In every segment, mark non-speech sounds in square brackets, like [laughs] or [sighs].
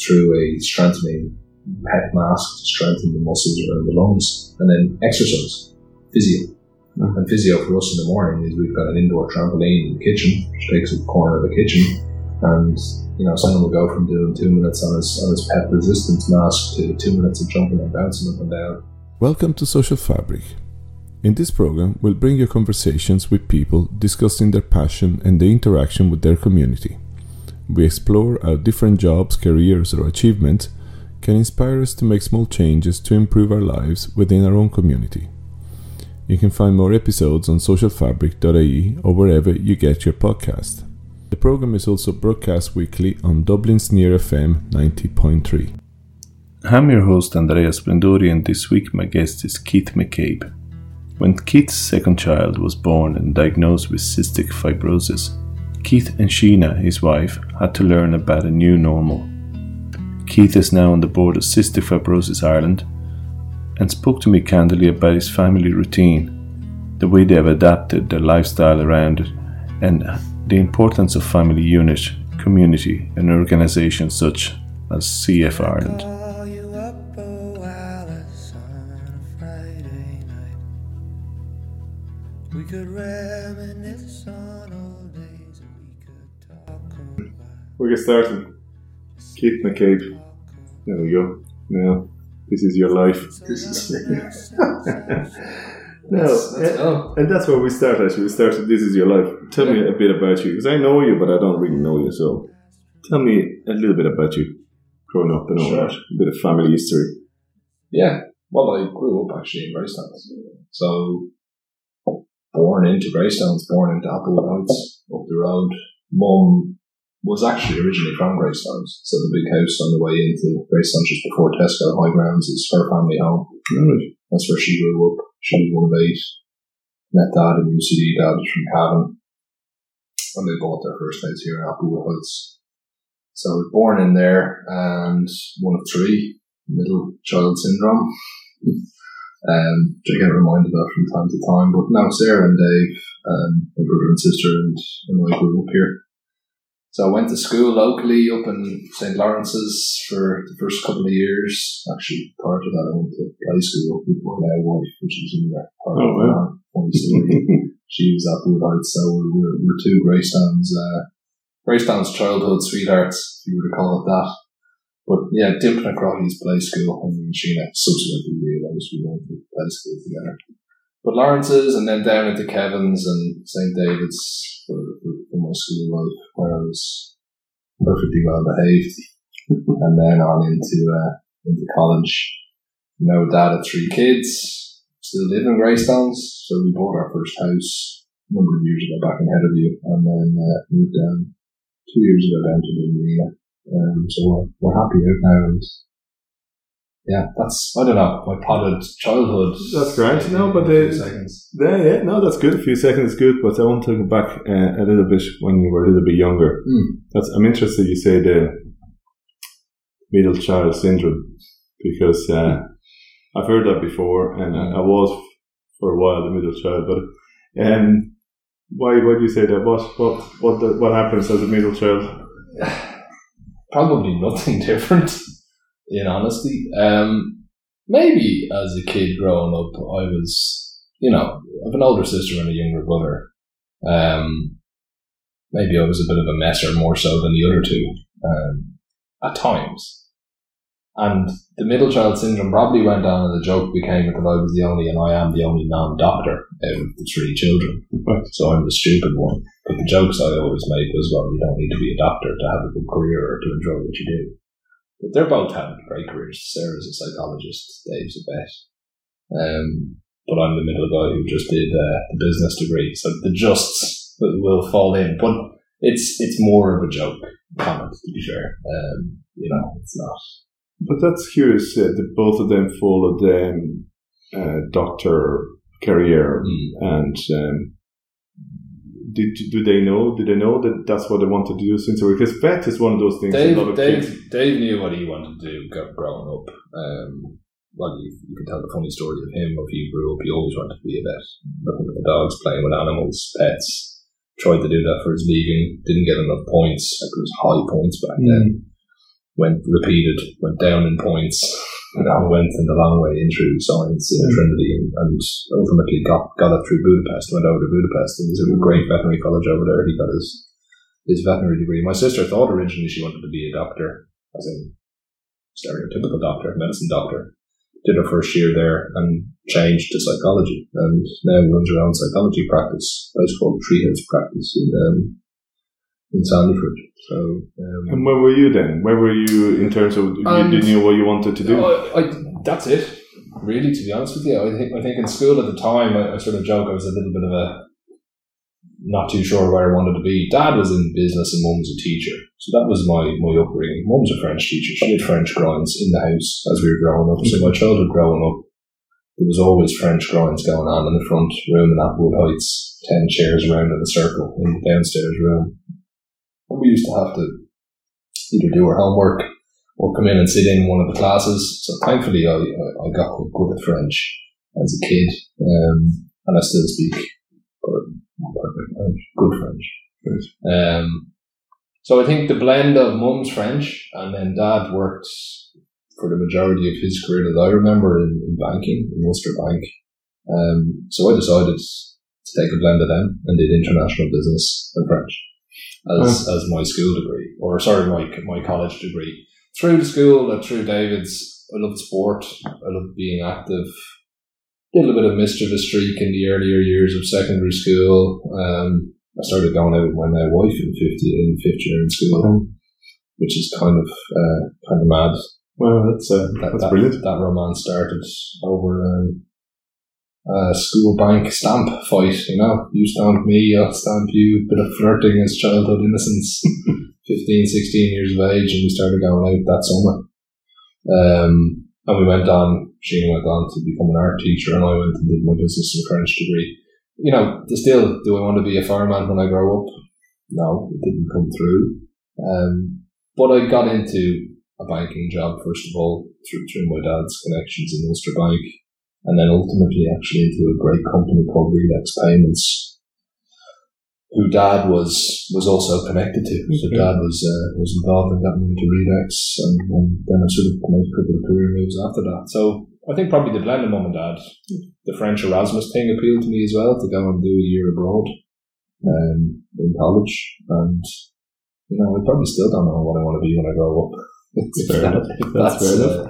through a strengthening PEP mask to strengthen the muscles around the lungs, and then exercise, physio. Mhm. And physio for us in the morning is we've got an indoor trampoline in the kitchen, which takes up the corner of the kitchen, and you know someone will go from doing two minutes on his on his PEP resistance mask to two minutes of jumping and bouncing up and down. Welcome to Social Fabric. In this program, we'll bring you conversations with people discussing their passion and the interaction with their community. We explore how different jobs, careers, or achievements can inspire us to make small changes to improve our lives within our own community. You can find more episodes on socialfabric.ie or wherever you get your podcast. The program is also broadcast weekly on Dublin's Near FM 90.3. I'm your host Andrea Splendori, and this week my guest is Keith McCabe. When Keith's second child was born and diagnosed with cystic fibrosis, Keith and Sheena, his wife, had to learn about a new normal. Keith is now on the board of Cystic Fibrosis Ireland and spoke to me candidly about his family routine, the way they have adapted their lifestyle around it, and the importance of family unit, community, and organisations such as CF Ireland. About. We get started. Keith McCabe. There we go. Now, this is your life. [laughs] This is no, [laughs] Let's- let's and, go. and that's where we start. Actually, we started. This is your life. Tell me a bit about you, because I know you, but I don't really know you. So, tell me a little bit about you, growing up and all Sure. that. A bit of family history. Yeah. Well, I grew up actually in Greystones. So, born into Greystones, born into Applewood Heights, up the road. Mum was actually originally from Greystones. So, the big house on the way into Greystones just before Tesco High Grounds is her family home. That's where she grew up. She was one of eight. Met dad in UCD, dad was from Cavan. And they bought their first house here in Applewood Heights. So I was born in there and one of three, middle child syndrome. [laughs] Um, I get reminded of from time to time. But now Sarah and Dave, um, my brother and sister and, and I grew up here. So I went to school locally up in St. Lawrence's for the first couple of years. Actually, prior to that, I went to play school with my now wife, which is another part Oh, of wow. that funny story. [laughs] she was at Wood Heights, so we're, we're, we're two Greystones, uh, Greystones childhood sweethearts, if you were to call it that. But yeah, Dimple and Crotty's play school, and and Sheena subsequently realised we went to play school together. But Lawrence's and then down into Kevin's and St. David's for, for, school life, where I was perfectly well behaved. [laughs] and then on into, uh, into college. Now dad of three kids, still live in Greystones, so we bought our first house a number of years ago back in Heatherview, and then uh, moved down two years ago down to the marina. Um, so we're, we're happy out now, and yeah, that's I don't know my potted childhood. That's great. No, but In a few the- seconds. Yeah, yeah, no, that's good. A few seconds is good, but I want to go back uh, a little bit when you were a little bit younger. Hmm. That's I'm interested. You say the middle child syndrome because uh, I've heard that before, and I, I was for a while the middle child. But um, why? Why do you say that? What? What? What? The, what happens as a middle child? [sighs] Probably nothing [laughs] different, in honesty. Um, maybe as a kid growing up, I was, you know, I have an older sister and a younger brother. Um, maybe I was a bit of a messer more so than the other two um, at times. And the middle child syndrome probably went on, and the joke became that I was the only, and I am the only non-doctor out of the three children. So I'm the stupid one. But the jokes I always make was, well, you don't need to be a doctor to have a good career or to enjoy what you do. But they're both having great careers. Sarah's a psychologist, Dave's a vet. Um, but I'm the middle guy who just did uh, the business degree. So the justs will fall in. But it's it's more of a joke comment, to be fair. Um, you know, it's not. But that's curious uh, that both of them followed the um, uh, doctor career, Mm. and um, did do they know? Did they know that that's what they wanted to do since they? Because vet is one of those things. that a lot Dave, Dave, kids, Dave knew what he wanted to do growing up. Um, well, you, you can tell the funny story of him. If he grew up, he always wanted to be a vet. Looking at the dogs, playing with animals, pets. Tried to do that for his leaving, didn't get enough points. Like it was high points back then. went repeated, went down in points, know, went in the long way in through science in Trinity and, and ultimately got, got it through Budapest, went over to Budapest and was a great veterinary college over there. He got his, his veterinary degree. My sister thought originally she wanted to be a doctor, as in stereotypical doctor, medicine doctor. Did her first year there and changed to psychology and now runs her own psychology practice, place called Treehouse Practice in, um, in Sandyford. So, um, And where were you then? Where were you in terms of you And- didn't know what you wanted to do? I, I, that's it, really. To be honest with you, I think I think in school at the time, I, I sort of joke I was a little bit of a not too sure where I wanted to be. Dad was in business and mum was a teacher, so that was my my upbringing. Mum's a French teacher; she had French grinds in the house as we were growing up. So my childhood growing up, there was always French grinds going on in the front room in Applewood Heights. Ten chairs around in a circle in the downstairs room, and we used to have to either do our homework or come in and sit in one of the classes. So thankfully, I, I, got good, good at French as a kid, um, and I still speak perfect French, good French. Um, so I think the blend of mum's French and then dad worked for the majority of his career that I remember in, in banking, in Ulster Bank. Um, so I decided to take a blend of them and did international business and French as, as my school degree, or sorry, my, my college degree through the school and through David's, I loved sport. I loved being active. Did a little bit of mischievous streak in the earlier years of secondary school. Um, I started going out with my now wife in fifth in fifth year in school, which is kind of uh, kind of mad. Well, that's uh, That, that's that, brilliant. That romance started over um, a school bank stamp fight. You know, you stamp me, I'll stamp you. Bit of flirting as childhood innocence. [laughs] 15, 16 years of age, and we started going out that summer. Um, and we went on. Sheena went on to become an art teacher, and I went and did my business and French degree. You know, still, do I want to be a fireman when I grow up? No, it didn't come through. Um, but I got into a banking job first of all through through my dad's connections in Ulster Bank, and then ultimately actually into a great company called Realex Payments, who dad was was also connected to. So Okay. dad was uh, was involved in getting me into Realex, and, and then I sort of made a couple of career moves after that. So I think probably the blend of mum and dad, the French Erasmus thing appealed to me as well to go and do a year abroad um, in college, and you know I probably still don't know what I want to be when I grow up. That's fair enough. That's fair uh,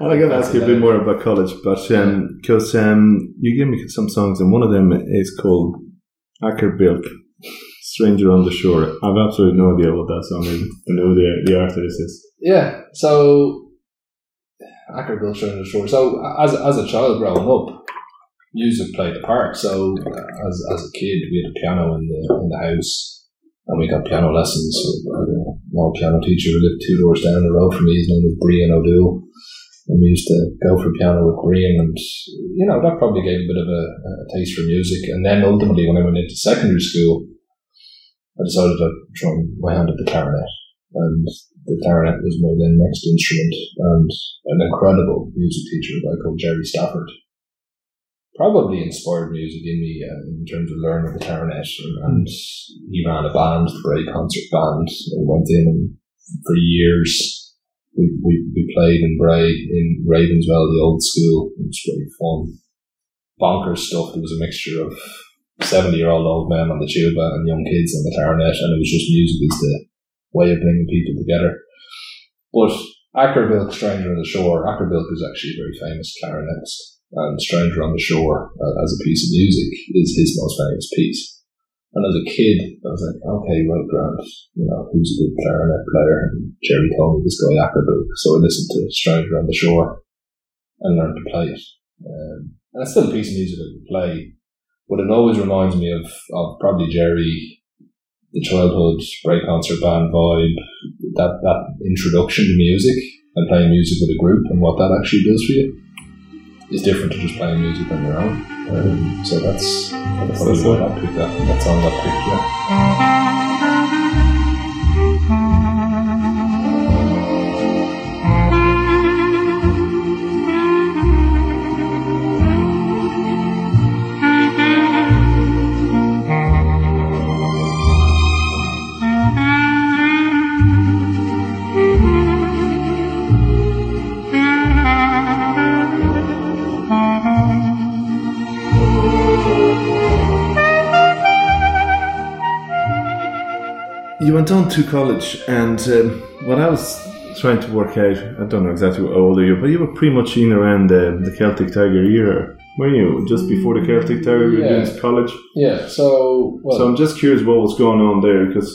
And I'm to ask you a bit more about college, but because um, you gave me some songs, and one of them is called Acker Bilk, Stranger on the Shore. I've absolutely no idea what that song is. I know the, the artist is. Yeah, so agriculture in the shore. So as as a child growing up, music played a part. So uh, as as a kid, we had a piano in the in the house, and we got piano lessons. So, I an piano teacher who lived two doors down the road from me. His name was Brian O'Doul. And we used to go for piano with Brian, and you know that probably gave a bit of a, a taste for music. And then ultimately, when I went into secondary school, I decided to try my hand at the clarinet and the clarinet was my then next instrument and an incredible music teacher, a guy called Jerry Stafford. Probably inspired music in me uh, in terms of learning the clarinet and, and he ran a band, the Bray Concert Band. I went in and for years we, we, we played in Bray, in Ravenswell, the old school. It was really fun. Bonkers stuff. There was a mixture of 70 year old old men on the tuba and young kids on the clarinet and it was just music as the way of bringing people together. But Acker Bilk, Stranger on the Shore, Acker Bilk is actually a very famous clarinetist, and Stranger on the Shore, uh, as a piece of music, is his most famous piece. And as a kid, I was like, okay, well, Grant, you know, who's a good clarinet player? And Jerry told me this guy Acker Bilk. So I listened to Stranger on the Shore and learned to play it. Um, and it's still a piece of music I can play, but it always reminds me of, of probably Jerry the childhood Bray concert band vibe, that that introduction to music and playing music with a group and what that actually does for you is different to just playing music on your own. Um, so that's that's probably why I picked that got picked. Yeah. Went on to college, and um, what I was trying to work out, I don't know exactly how old are you, but you were pretty much in around the, the Celtic Tiger era, weren't you? Just before the Celtic Tiger, you were Yeah. to college. Yeah. So well, So I'm just curious what was going on there because,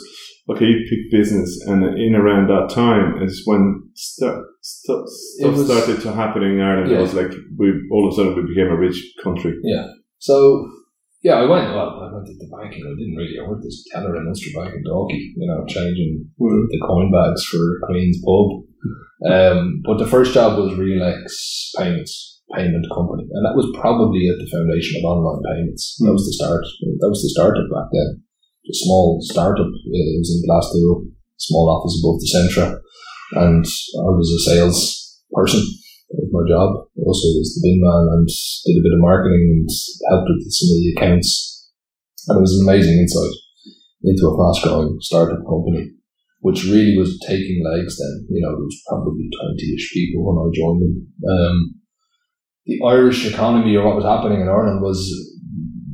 okay, you picked business, and in around that time is when stu- stu- stuff was- started to happen in Ireland. It was like we all of a sudden we became a rich country. Yeah. So yeah, I went. Well, I went to the banking. I didn't really. I worked as a teller in Ulster Bank in Dalkey. You know, changing Mm. the coin bags for Queen's Pub. Um, but the first job was Realex Payments payment company, and that was probably at the foundation of online payments. That was the start. That was the startup back then. A small startup. It was in Glasthule, small office above the Centra, and I was a sales person. That was my job. Also was the bin man and did a bit of marketing and helped with some of the accounts. And it was an amazing insight into a fast growing startup company, which really was taking legs then. You know, there was probably 20 ish people when I joined them. Um, the Irish economy or what was happening in Ireland was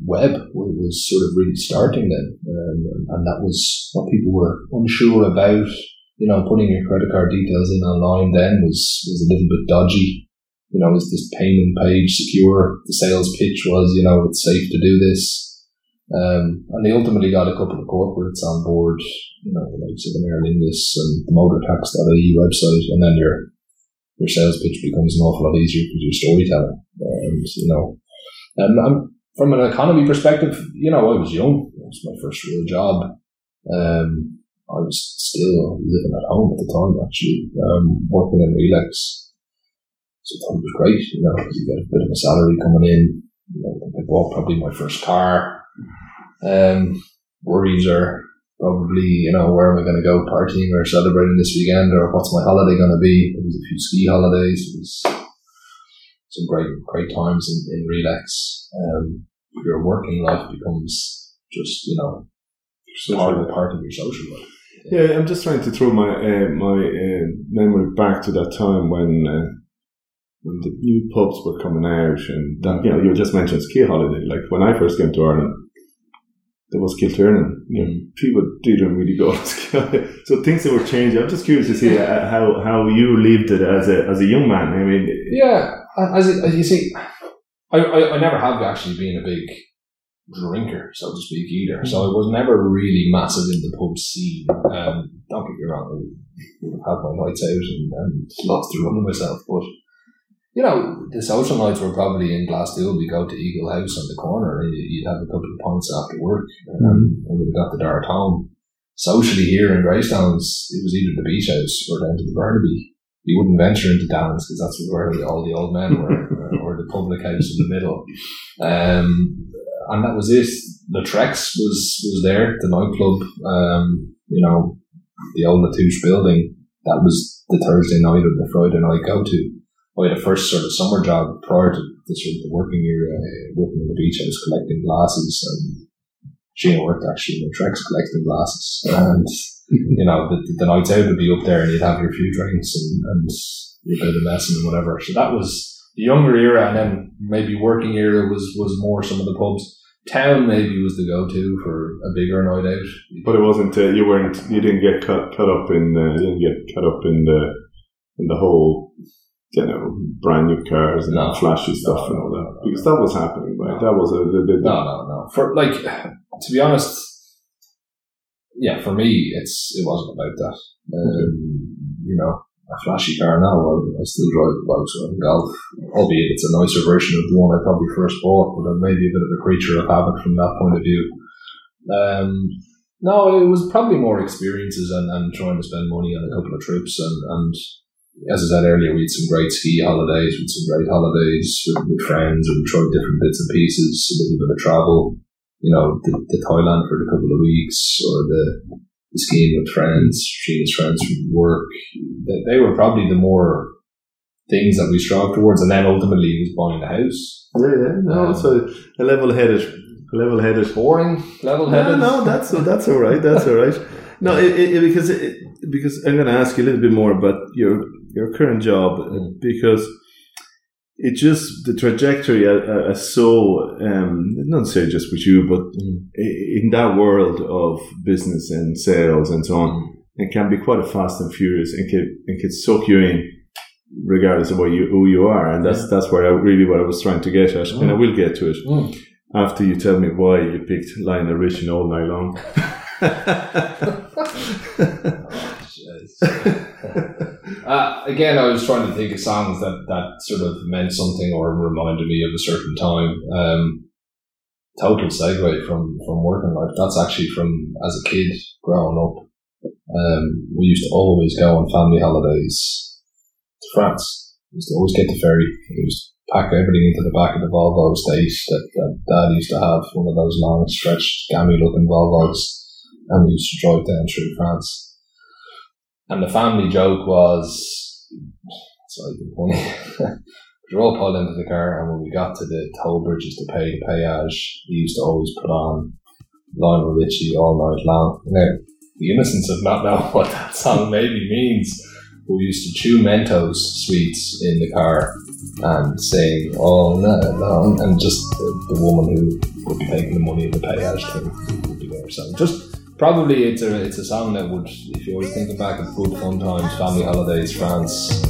web was sort of really starting then. Um, and that was what people were unsure about you know, putting your credit card details in online then was, was a little bit dodgy. You know, is this payment page secure? The sales pitch was, you know, it's safe to do this. Um, and they ultimately got a couple of corporates on board, you know, the likes of an Aer and the motortax.ie website, and then your your sales pitch becomes an awful lot easier because you're storytelling. And, you know, and I'm, from an economy perspective, you know, I was young. It was my first real job. Um, I was still living at home at the time, actually, um, working in Realex. So it was great, you know, because you get a bit of a salary coming in. You know, I bought probably my first car. Um, worries are probably, you know, where am I going to go partying or celebrating this weekend or what's my holiday going to be? There was a few ski holidays. It was some great, great times in, in Realex. Um, your working life becomes just, you know, part part of your social life. Yeah, I'm just trying to throw my uh, my uh, memory back to that time when uh, when the new pubs were coming out, and that, you know, you just mentioned ski holiday. Like when I first came to Ireland, there was Kilternan. You know, people didn't really go [laughs] on ski so things were changing. I'm just curious to see uh, how how you lived it as a as a young man. I mean, Yeah, as, as you see, I, I, I never have actually been a big drinker, so to speak, either. So I was never really massive in the pub scene. Um, don't get me wrong, I would have had my nights out and, and lots to run myself, but you know, the social nights were probably in Glasthule. We'd go to Eagle House on the corner, and you- you'd have a couple of pints after work, um, and we'd have got the dart home. Socially here in Greystones, it was either the beach house or down to the Burnaby you wouldn't venture into Downs because that's where all the old men were, or, [laughs] or the public house in the middle. Um, and that was it. The Trex was was there, the nightclub. Um, you know, the old Latouche building. That was the Thursday night or the Friday night I go to. I had a first sort of summer job prior to the sort of the working era, uh, working on the beach I was collecting glasses and Sheena worked actually in the Trex collecting glasses and [laughs] you know, the, the nights out would be up there and you'd have your few drinks and, and bit of messing and whatever. So that was the younger era and then maybe working era was, was more some of the pubs. Town maybe was the go-to for a bigger night out. but it wasn't. Uh, you weren't. You didn't get caught, caught up in. Uh, you didn't get caught up in the in the whole. You know, brand new cars and No. flashy stuff No, and all that no, because that was happening, right? That was a the, the, the, No, no, no. For like, to be honest, yeah, for me, it's it wasn't about that. Um, you know, a flashy car now. I, I still drive Volkswagen Golf, albeit it's a nicer version of the one I probably first bought, but I'm maybe a bit of a creature of habit from that point of view. Um, no, it was probably more experiences and, and trying to spend money on a couple of trips and, and as I said earlier, we had some great ski holidays, we had some great holidays with, with friends and we tried different bits and pieces, a little bit of travel, you know, the, the Thailand for a couple of weeks or the, the skiing with friends, Sheena's friends from work. They, they were probably the more things that we strove towards and then ultimately it was buying the house. yeah, yeah. No, Um, it's a, a level-headed, a level-headed. Boring, level No, headed. no, that's that's all right. That's all right. No, it, it, because it, because I'm going to ask you a little bit more about your your current job uh, Mm. because it just the trajectory I, uh, so um, not necessarily just with you, but i- in that world of business and sales and so on, it can be quite a fast and furious and can and can suck you in regardless of what you who you are, and that's that's where I really what I was trying to get at, and I will get to it Mm. after you tell me why you picked Lionel Richie all night long. [laughs] [laughs] [laughs] uh, again, I was trying to think of songs that, that sort of meant something or reminded me of a certain time. Um, total segue from, from working life. That's actually from as a kid growing up. Um, we used to always go on family holidays to France. We used to always get the ferry. We used to pack everything into the back of the Volvo estate that, that dad used to have, one of those long stretched gammy looking Volvos. And we used to drive down through France. And the family joke was, sorry, funny. we [laughs] were all pulled into the car, and when we got to the toll bridges to pay the peage, he used to always put on Lionel Richie all night long. Now, the innocence of not knowing [laughs] what that song maybe means, we used to chew Mentos sweets in the car and sing all night long, and just the, the woman who would be taking the money in the peage thing would be there. So just Probably it's a it's a song that would, if you were thinking back of good fun times, family holidays, France,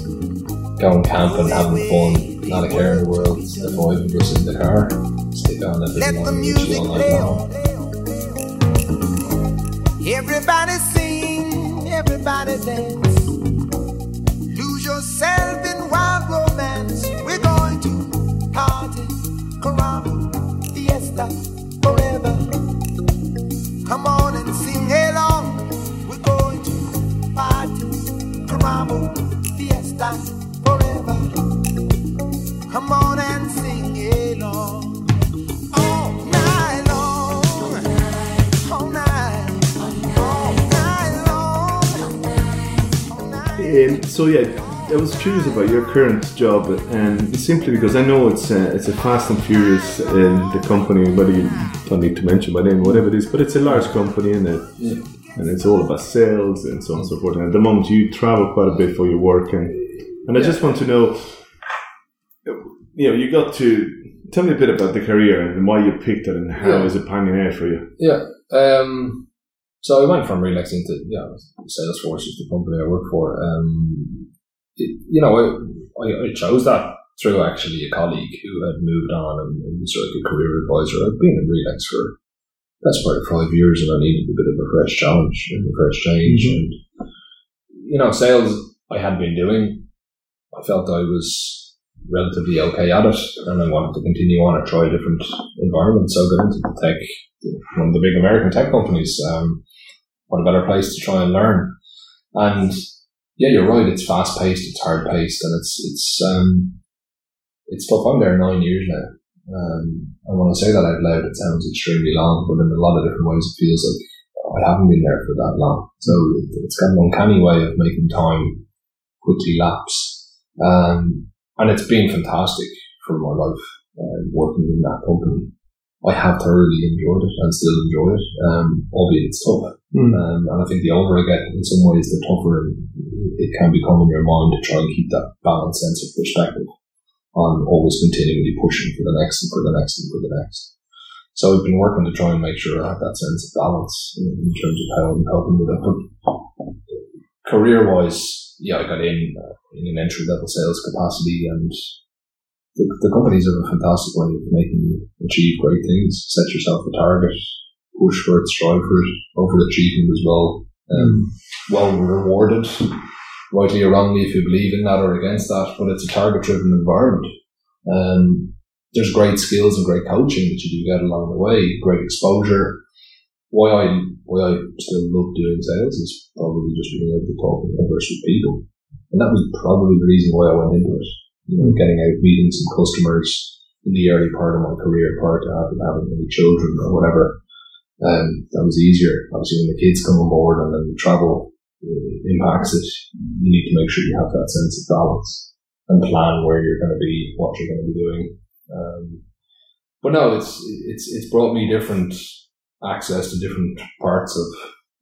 going camping, having fun, not a care in the world, the five of us in the car, stick on that Let the music play. Everybody sing, everybody dance. Lose yourself in wild romance. We're going to party, caramba, fiesta, forever. Come on caramba, fiesta, forever. Come on and sing along. All night long. All night. All night long. Um, so yeah, I was curious about your current job, and simply because I know it's a, it's a fast and furious in the company. but you don't need to mention my name, whatever it is, but it's a large company, and it, and it's all about sales and so on and so forth. And at the moment, you travel quite a bit for your work, and and I just want to know, you know, you got to tell me a bit about the career and why you picked it, and how Yeah. is it out for you? Yeah. Um, so I went from Realex into yeah, Salesforce is the company I work for. Um, it, you know, I, I, I chose that through actually a colleague who had moved on and, and was like a career advisor. I'd been in Realex for part of five years, and I needed a bit of a fresh challenge and a fresh change. And you know, sales I had been doing. I felt I was relatively okay at it, and I wanted to continue on and try a different environment. So I got into the tech one of the big American tech companies. Um, what a better place to try and learn. And yeah, you're right. It's fast paced. It's hard paced, and it's it's um, it's tough. I'm there nine years now. Um, and when I say that out loud, it sounds extremely long, but in a lot of different ways, it feels like I haven't been there for that long. So it- it's got an uncanny way of making time quickly lapse. Um, and it's been fantastic for my life uh, working in that company. I have thoroughly enjoyed it and still enjoy it, um, albeit it's tough. Um, and I think the older I get, in some ways, the tougher it can become in your mind to try and keep that balanced sense of perspective on always continually pushing for the next and for the next and for the next. So we've been working to try and make sure I have that sense of balance in, in terms of how I'm coping with it. But career wise, yeah, I got in uh, in an entry level sales capacity and the, the companies have a fantastic way of making you achieve great things. Set yourself a target, push for it, strive for it, overachievement as well. Um, well rewarded, rightly or wrongly, if you believe in that or against that, but it's a target driven environment. Um, there's great skills and great coaching that you do get along the way, great exposure. Why I why I still love doing sales is probably just being able to talk and converse with people, and that was probably the reason why I went into it. You know, getting out meeting some customers in the early part of my career, prior to having having any children or whatever. Um, that was easier. Obviously, when the kids come on board and then travel Uh, impacts it, you need to make sure you have that sense of balance and plan where you're going to be, what you're going to be doing. Um, but no, it's it's it's brought me different access to different parts of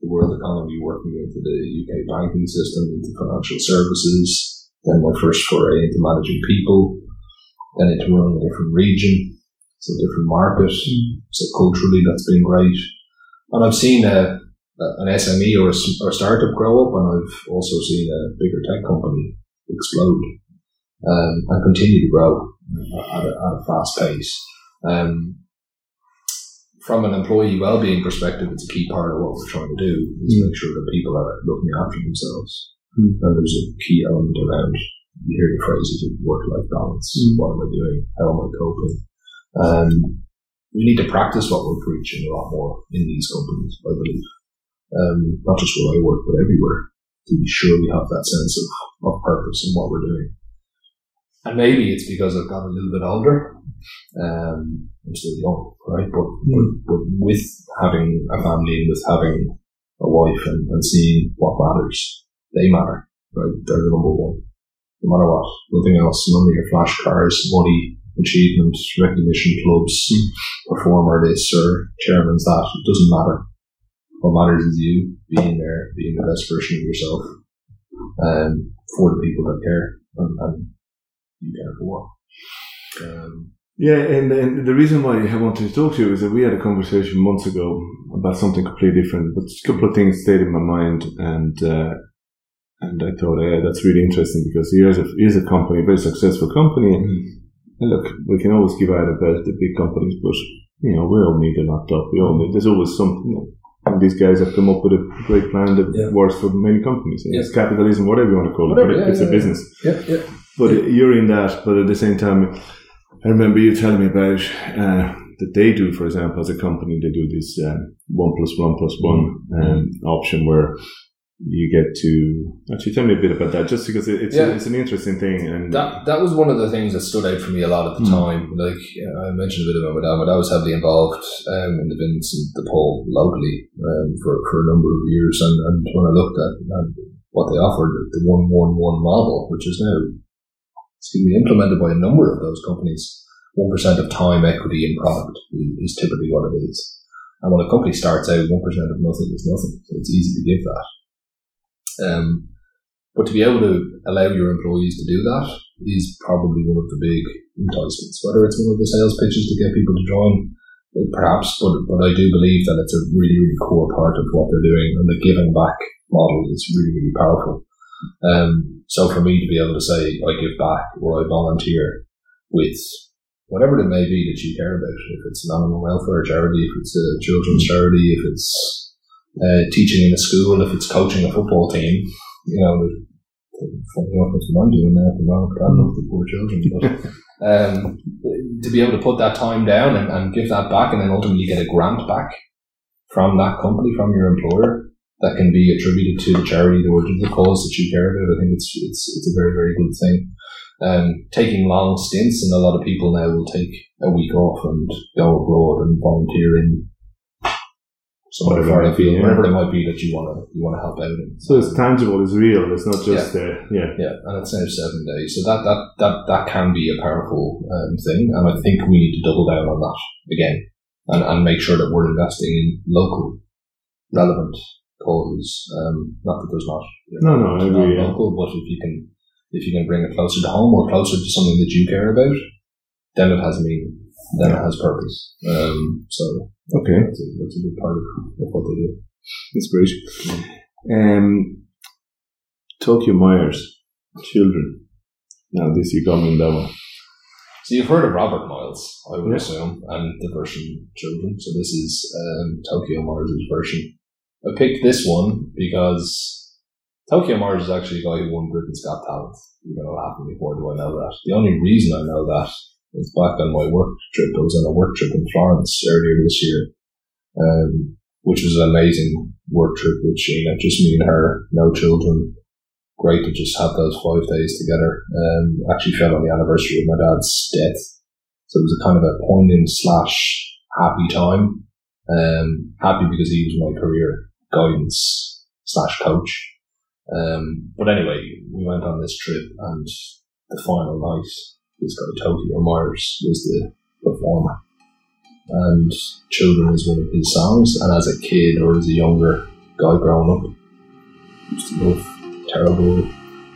the world economy, working into the UK banking system, into financial services. Then my first foray into managing people, then into running a different region, so different market. Mm. So culturally, that's been great. And I've seen a, a- an SME or a, or a startup grow up, and I've also seen a bigger tech company explode um, and continue to grow at a, at a fast pace. Um, from an employee well-being perspective, it's a key part of what we're trying to do is make sure that people are looking after themselves. Mm. And there's a key element around you hear the phrases of work-life balance. Mm. What am I doing? How am I coping? Um, we need to practice what we're preaching a lot more in these companies, I believe. Um, not just where I work, but everywhere. To be sure we have that sense of, of purpose and what we're doing. And maybe it's because I've got a little bit older. Um, I'm still young, right? But, but, but with having a family and with having a wife and, and seeing what matters, they matter, right? They're the number one. No matter what, nothing else. None of your flash cars, money, achievement, recognition clubs, performer this or chairman's that. It doesn't matter. What matters is you being there, being the best version of yourself, um, for the people that care and, and you care for. Um, Yeah, and, and the reason why I wanted to talk to you is that we had a conversation months ago about something completely different, but a couple of things stayed in my mind, and uh, and I thought, yeah, that's really interesting because here's a here's a company, a very successful company, and, and look, we can always give out about the big companies, but you know, we all need a laptop. We all need. There's always something. And these guys have come up with a great plan that Yeah. works for many companies. It's capitalism, whatever you want to call Whatever, it. but yeah, it's yeah, a business. yeah, yeah. But you're in that, but at the same time, I remember you telling me about uh, that they do, for example, as a company, they do this um, one plus one plus one um, option where you get to actually tell me a bit about that, just because it, it's Yeah. it's an interesting thing. And That that was one of the things that stood out for me a lot at the Mm. time. Like uh, I mentioned a bit about my dad. My dad was heavily involved um, in the Vincent de Paul locally um, for for a number of years, and, and when I looked at, at what they offered, the one one one model, which is now excuse me, implemented by a number of those companies, one percent of time equity in product is, is typically what it is. And when a company starts out, one percent of nothing is nothing, so it's easy to give that. Um, but to be able to allow your employees to do that is probably one of the big enticements. Whether it's one of the sales pitches to get people to join, uh, perhaps, but, but I do believe that it's a really, really core part of what they're doing, and the giving back model is really, really powerful. Um, so for me to be able to say I give back or I volunteer with whatever it may be that you care about, if it's an animal welfare charity, if it's a children's charity, if it's uh, teaching in a school, if it's coaching a football team, you know, funny enough, that's what I'm doing now at the moment. I love the poor children, but [laughs] um, to be able to put that time down and, and give that back, and then ultimately get a grant back from that company, from your employer, that can be attributed to the charity or to the cause that you care about. I think it's it's it's a very very good thing. Um, taking long stints, and a lot of people now will take a week off and go abroad and volunteer in somewhere Whatever it far might be, yeah. whatever it might be that you want to you want to help out in. so it's tangible, it's real. It's not just uh, yeah. Yeah, and it's now seven days, so that that that that can be a powerful um, thing, and I think we need to double down on that again, and and make sure that we're investing in local, relevant causes. Um, not that there's not, you No, no, I agree, yeah. local, but if you can if you can bring it closer to home or closer to something that you care about, then it has meaning, then it has purpose. Um, so Okay, that's a, that's a good part of, what they do. that's great. Um, Tokyo Myers, children. Now this you got me in that one. So you've heard of Robert Miles, I would Yeah. assume, and the version children. So this is um, Tokyo Myers' version. I picked this one because Tokyo Myers is actually a guy who won Britain's Got Talent. You're going to laugh at me, why do I know that? The only reason I know that back on my work trip. I was on a work trip in Florence earlier this year, um, which was an amazing work trip with Sheena, just me and her, no children, great to just have those five days together. Um, actually fell on the anniversary of my dad's death, so it was a kind of a poignant slash happy time. Um, happy because he was my career guidance slash coach. Um, but anyway, we went on this trip, and the final night, this guy Tokyo Myers was the performer, and "Children" is one of his songs. And as a kid or as a younger guy growing up, I used to love terrible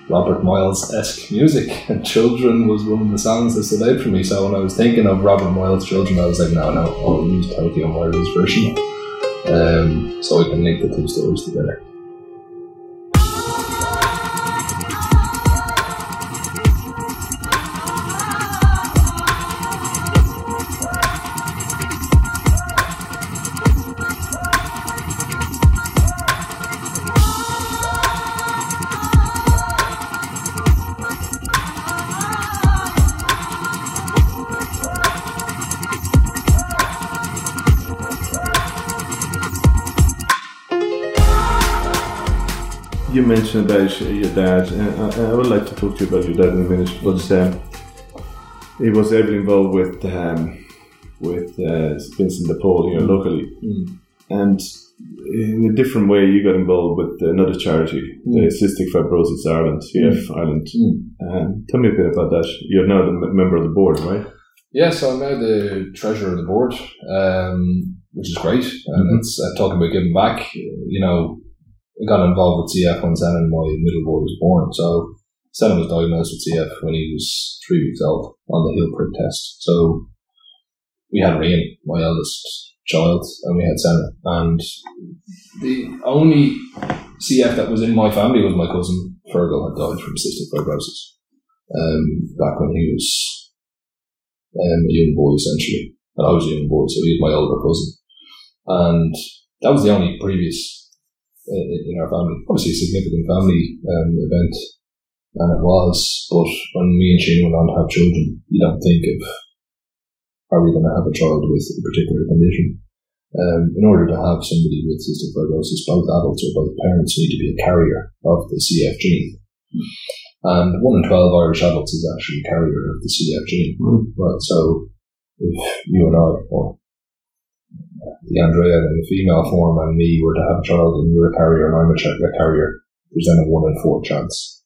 Robert Miles esque music, [laughs] and Children was one of the songs that stood out for me. So when I was thinking of Robert Miles' Children, I was like, no, no, I'll use Tokyo Myers' version. Um, so I can link the two stories together. Mentioned about your dad, and I, I would like to talk to you about your dad in a minute. But um, he was heavily involved with um, with uh, Vincent de Paul here locally, and in a different way, you got involved with another charity, the Cystic Fibrosis Ireland, CF Ireland. Um, tell me a bit about that. You're now the m- member of the board, right? Yeah, so I'm now the treasurer of the board, um, which is great. And Mhm. it's uh, talking about giving back. You know, got involved with CF when Senan, my middle boy, was born. So Senan was diagnosed with CF when he was three weeks old on the heel prick test. So we had Rian, my eldest child, and we had Senan. And the only CF that was in my family was my cousin Fergal had died from cystic fibrosis um, back when he was um, a young boy essentially. And I was a young boy, so he was my older cousin. And that was the only previous in our family. Obviously, a significant family um, event, and it was. But when me and Shane went on to have children, you don't think of are we going to have a child with a particular condition. Um, in order to have somebody with cystic fibrosis, both adults or both parents need to be a carrier of the CF gene. And one in 12 Irish adults is actually a carrier of the CF gene. Right, so if you and I, or the Andrea in the female form and me were to have a child and you're a carrier and I'm a, ch- a carrier, there's then a one in four chance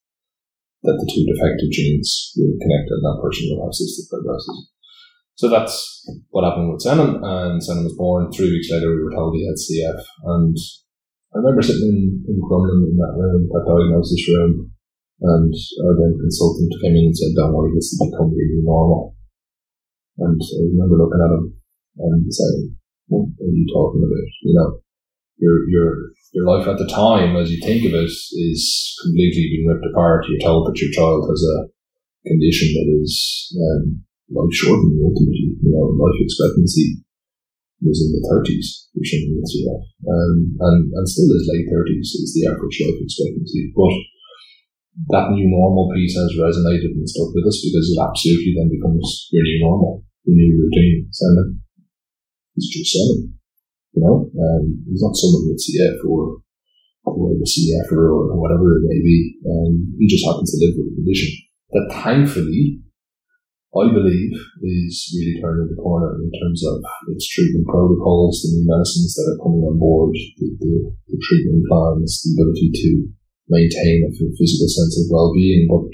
that the two defective genes will connect and that person will have cystic fibrosis. So that's what happened with Senan, and Senan was born. Three weeks later, we were told he had CF, and I remember sitting in, in Crumlin in that room, that diagnosis room, and our then consultant came in and said, "Don't worry, this will become new normal." And I remember looking at him and saying, "What are you talking about? You know, your your your life at the time, as you think of it, is completely being ripped apart. You're told that your child has a condition that is um, life shortening ultimately. You know, life expectancy was in the thirties for someone with CF, um, and and still is late thirties is the average life expectancy, but. That new normal piece has resonated and stuck with us because it absolutely then becomes your new normal, your new routine. Simon, he's just Simon, you know. Um, he's not someone with CF or or the CF or whatever it may be. Um, he just happens to live with a condition that thankfully, I believe, is really turning the corner in terms of its treatment protocols, the new medicines that are coming on board, the, the, the treatment plans, the ability to maintain a physical sense of well-being. But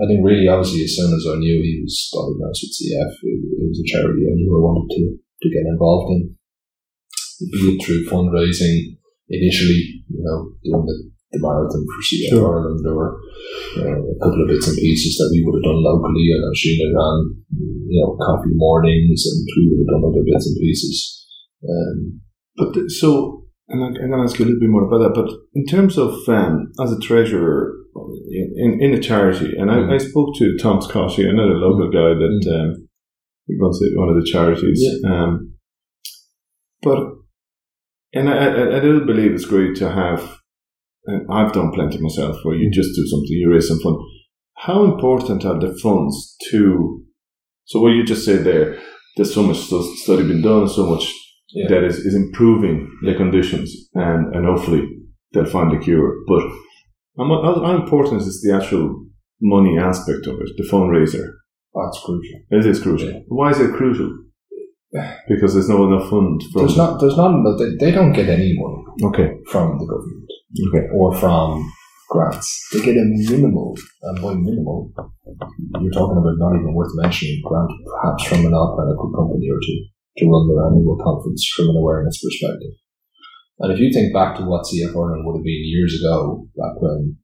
I think really, obviously, as soon as I knew he was diagnosed with CF, it, it was a charity I knew I wanted to, to get involved in. Be it through fundraising initially, you know, doing the, the marathon for CF Sure. Ireland or uh, a couple of bits and pieces that we would have done locally. And Sheena ran, you know, coffee mornings and we would have done other bits and pieces. Um, But th- so, and I'm going to ask you a little bit more about that. But in terms of um, as a treasurer in, in, in a charity, and I, I spoke to Tom Scott here, another local guy that um, he runs one of the charities. Um, but and I, I, I do believe it's great to have. And I've done plenty myself, where you just do something, you raise some fund. How important are the funds to? So what you just said there, there's so much study been done, so much Yeah. that is, is improving the conditions, and, and hopefully they'll find a cure. But how how important is the actual money aspect of it, the fundraiser? That's crucial. It is crucial. Why is it crucial? Because there's not enough fund. There's not, there's not, they, they don't get any money Okay. from the government Okay. or from grants. They get a minimal, and by minimal, you're talking about not even worth mentioning, grant perhaps from an alcoholic company or two to run their annual conference from an awareness perspective. And if you think back to what CF Ireland would have been years ago, back when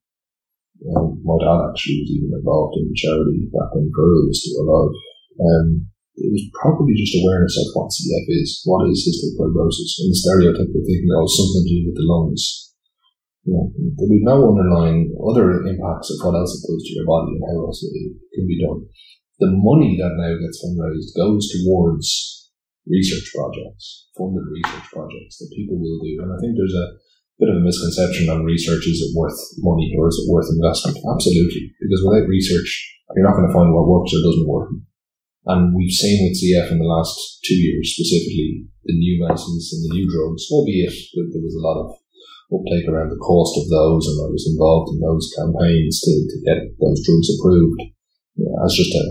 My dad actually was even involved in charity back when Pearl was still alive. Um, it was probably just awareness of what CF is, what is cystic fibrosis, and the stereotypical thinking, oh, something to do with the lungs. You know, we've no underlying other impacts of what else it does to your body and how else it can be done. The money that now gets fundraised goes towards research projects, funded research projects that people will do. And I think there's a bit of a misconception on research. Is it worth money or is it worth investment? Absolutely. Because without research, you're not going to find what works or doesn't work. And we've seen with CF in the last two years, specifically, the new medicines and the new drugs, albeit that there was a lot of uptake around the cost of those, and I was involved in those campaigns to, to get those drugs approved. As just a,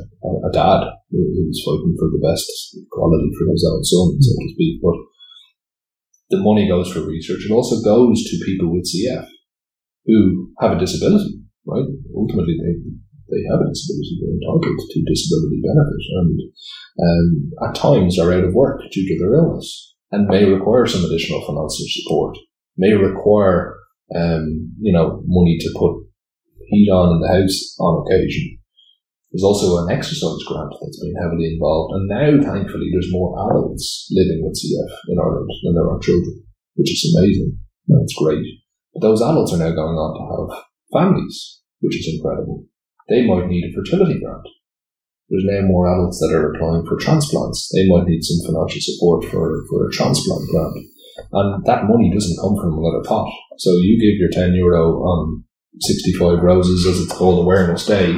a dad who was fighting for the best quality for his own son, so to speak. But the money goes for research. It also goes to people with CF who have a disability, right? Ultimately, they, they have a disability. They're entitled to disability benefit and um, at times are out of work due to their illness and may require some additional financial support, may require, um, you know, money to put heat on in the house on occasion. There's also an exercise grant that's been heavily involved, and now thankfully there's more adults living with CF in Ireland than there are children, which is amazing. That's great. But those adults are now going on to have families, which is incredible. They might need a fertility grant. There's now more adults that are applying for transplants. They might need some financial support for, for a transplant grant. And that money doesn't come from another pot. So you give your 10 euro on 65 roses, as it's called Awareness Day,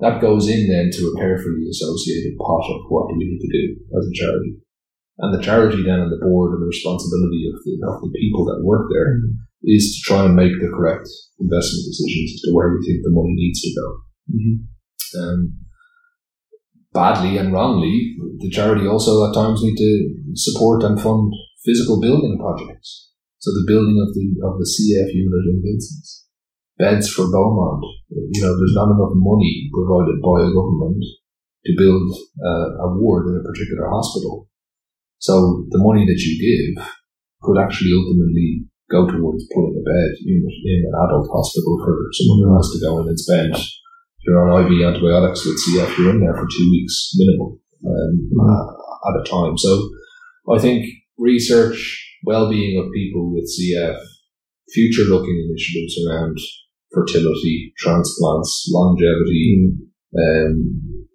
that goes in then to a carefully associated pot of what do we need to do as a charity. And the charity then and the board and the responsibility of the, of the people that work there is to try and make the correct investment decisions as to where we think the money needs to go. Mm-hmm. Um, badly and wrongly, the charity also at times need to support and fund physical building projects. So the building of the of the CF unit in Vincent's beds for Beaumont. You know, there's not enough money provided by a government to build uh, a ward in a particular hospital. So the money that you give could actually ultimately go towards putting a bed unit in an adult hospital for someone who has to go in and spend. If you're on IV antibiotics with CF, you're in there for two weeks minimum um, uh, at a time. So I think research, well-being of people with CF, future-looking initiatives around fertility, transplants, longevity. Um,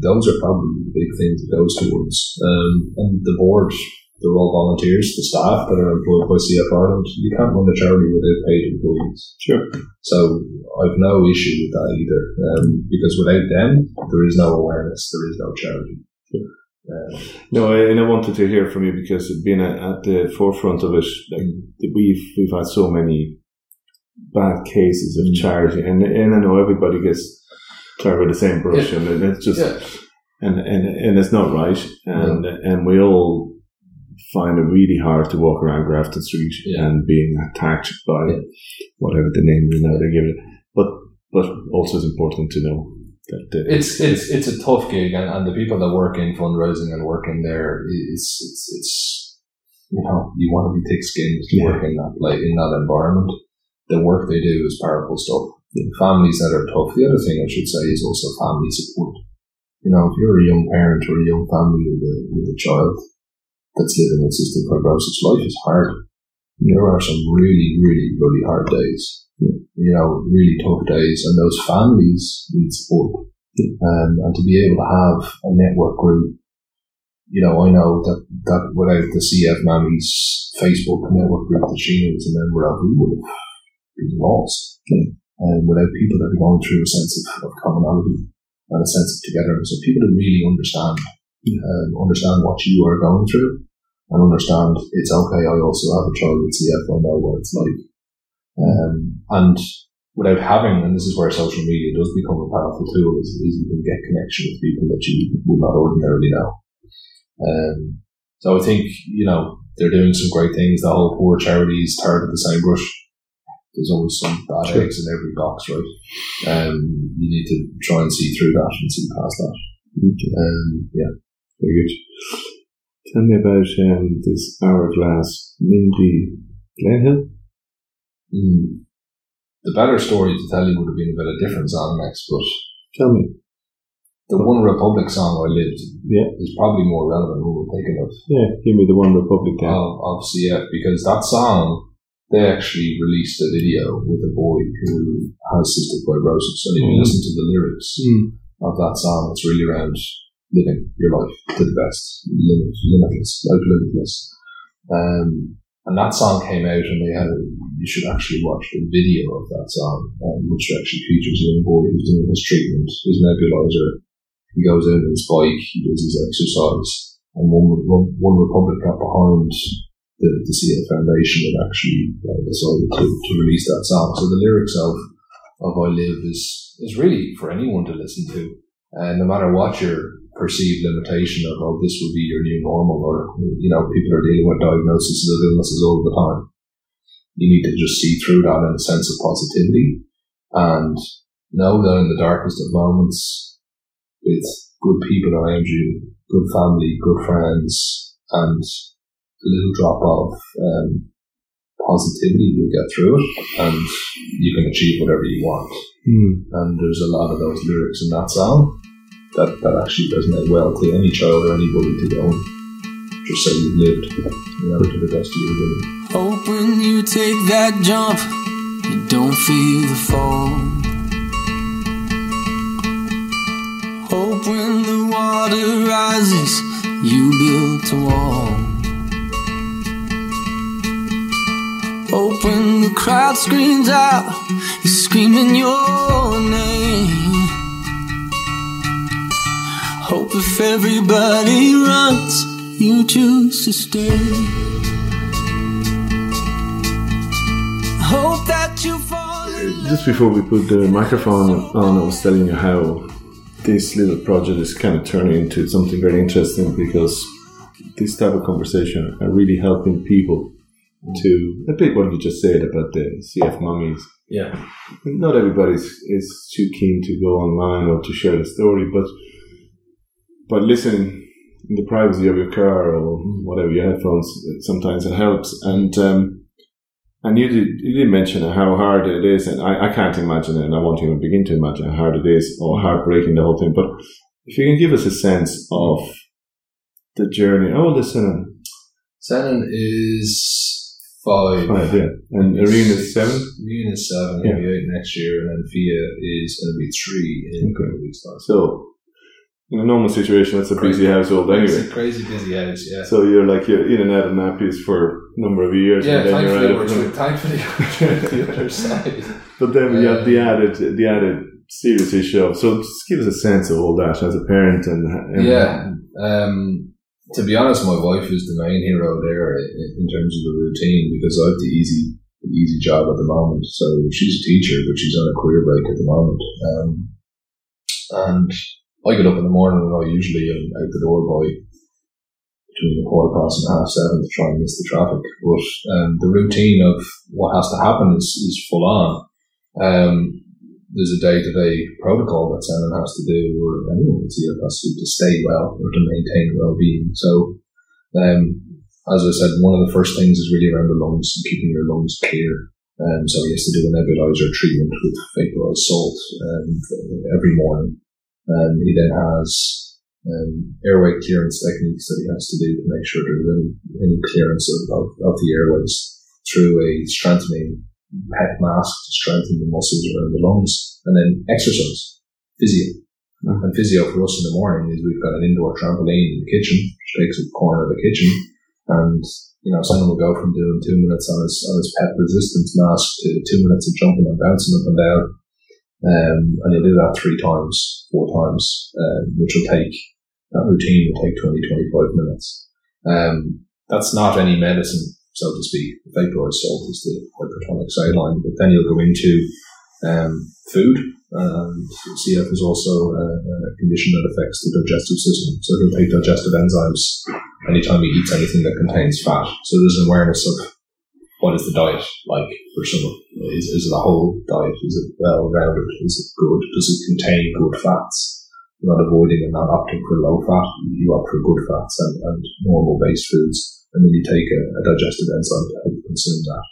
those are probably the big things it goes towards. Um, and the board, they're all volunteers, the staff that are employed by CF Ireland. You can't run a charity without paid employees. Sure. So I've no issue with that either, um, because without them, there is no awareness, there is no charity. Um, No, I- and I wanted to hear from you because being at, at the forefront of it, like we've we've had so many bad cases of Mm. charity, and and I know everybody gets tarred with the same brush, Yeah. and it's just yeah. and and and it's not right, and and we all find it really hard to walk around Grafton Street Yeah. and being attacked by whatever the name you know they give it, but but also it's important to know that it's it's it's a tough gig, and, and the people that work in fundraising and work in there, it's it's, it's you know you want to be thick-skinned to Yeah. work in that like in that environment. The work they do is powerful stuff. Families that are tough. The other thing I should say is also family support. You know, if you're a young parent or a young family with a with a child that's living with cystic fibrosis, life is hard. There are some really, really, really hard days. You know, really tough days, and those families need support um, and to be able to have a network group. You know, I know that, that without the CF Mammies Facebook network group that Sheena was a member of, we would have been lost. And without people that are going through a sense of, of commonality and a sense of togetherness, so people that really understand, um, understand what you are going through and understand it's okay, I also have a child with CF, I know what it's like. Um, and without having, and this is where social media does become a powerful tool, is, is you can get connection with people that you would not ordinarily know. Um, so I think, you know, they're doing some great things. The whole poor charities with the same brush. There's always some bad Sure. eggs in every box, right? Um, you need to try and see through that and see past that. Um, yeah. Very good. Tell me about um, this hourglass Mindy Gledhill. Mm. the better story to tell you would have been about a different song next, but Tell me. the One Republic song I lived Yeah. is probably more relevant when we're thinking of Yeah, give me the One Republic then. of, of CF because that song they actually released a video with a boy who has cystic fibrosis and if you listen to the lyrics Mm. of that song. It's really around living your life to the best limit, limitless life limitless. Um, and that song came out and they had a, you should actually watch the video of that song um, which actually features a young boy who's doing his treatment his nebulizer. He goes in on his bike he does his exercise and one, one, one Republic got behind the, the Foundation and actually uh, decided to, to release that song. So the lyrics of of I Live is is really for anyone to listen to, and no matter what your perceived limitation of oh this will be your new normal or you know people are dealing with diagnoses of illnesses all the time. You need to just see through that in a sense of positivity and know that in the darkest of moments, with good people around you, good family, good friends, and little drop of um, positivity, you'll get through it and you can achieve whatever you want. Mm. And there's a lot of those lyrics in that song that, that actually resonate well to any child or anybody to go and just say you've lived, you know, to the best of your ability. Hope when you take that jump, you don't feel the fall. Hope when the water rises, you build a wall. Hope when the crowd screams out, you're screaming your name. Hope if everybody runs, you choose to stay. Hope that you fall. Just before we put the microphone on, I was telling you how this little project is kind of turning into something very interesting because this type of conversation are really helping people to a bit what you just said about the CF mummies. Yeah. Not everybody is, is too keen to go online or to share the story, but but listening in the privacy of your car or whatever your headphones, sometimes it helps. And um, and you did you did mention how hard it is, and I, I can't imagine it, and I won't even begin to imagine how hard it is or heartbreaking the whole thing. But if you can give us a sense of the journey, oh, listen, Senan is five. five, yeah, and Rian is seven. Rian is seven, Yeah. he'll be eight next year, and then Fia is going to be three in a couple of weeks' time. So in a normal situation, it's a busy Crazy. household Crazy, anyway. crazy busy house, yeah. So you're like you're in and out of nappies for a number of years, yeah, and then you're thankfully out we're, of through, them. thankfully we're the other side. But then we have the added, the added serious issue of. So just give us a sense of all that as a parent and, and Yeah. Um, to be honest, my wife is the main hero there in, terms of the routine because I have the easy, the easy job at the moment. So she's a teacher, but she's on a career break at the moment. Um, and I get up in the morning and I usually am out the door by between a quarter past and half seven to try and miss the traffic. But um, the routine of what has to happen is, is full on. Um, there's a day-to-day protocol that someone has to do, or anyone with CF to stay well or to maintain well-being. So, um, as I said, one of the first things is really around the lungs and keeping your lungs clear. Um, so he has to do a nebulizer treatment with vaporized salt um, every morning. Um, he then has um, airway clearance techniques that he has to do to make sure there's any, any clearance of, of, of the airways through a strengthening PEP mask to strengthen the muscles around the lungs, and then exercise, physio. And physio for us in the morning is we've got an indoor trampoline in the kitchen, which takes the corner of the kitchen, and you know someone will go from doing two minutes on his on his PEP resistance mask to two minutes of jumping and bouncing up and down, um, and he'll do that three times, four times, um, which will take that routine will take 20, 25 minutes. Um, that's not any medicine so to speak. The vaporized salt is the hypertonic saline, but then you'll go into um, food. And CF is also a, a condition that affects the digestive system. So he'll take digestive enzymes anytime you eat anything that contains fat. So there's an awareness of what is the diet like for someone. Is, is it a whole diet? Is it well rounded? Is it good? Does it contain good fats? You're not avoiding and not opting for low fat. You opt for good fats and, and normal based foods and then you take a, a digestive enzyme to help consume that.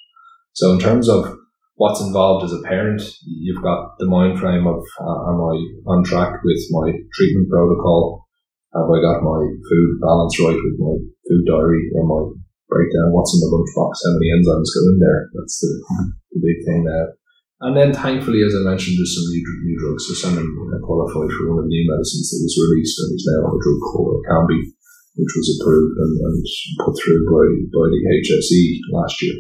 So in terms of what's involved as a parent. You've got the mind frame of uh, am I on track with my treatment protocol? Have I got my food balance right with my food diary or my breakdown? What's in the lunchbox? How many enzymes go in there? That's the, the big thing now. And then, thankfully, as I mentioned, there's some new, new drugs. So, Senan qualified for one of the new medicines that was released, and he's now on a drug called Orkambi, which was approved and, and put through by, by the HSE last year.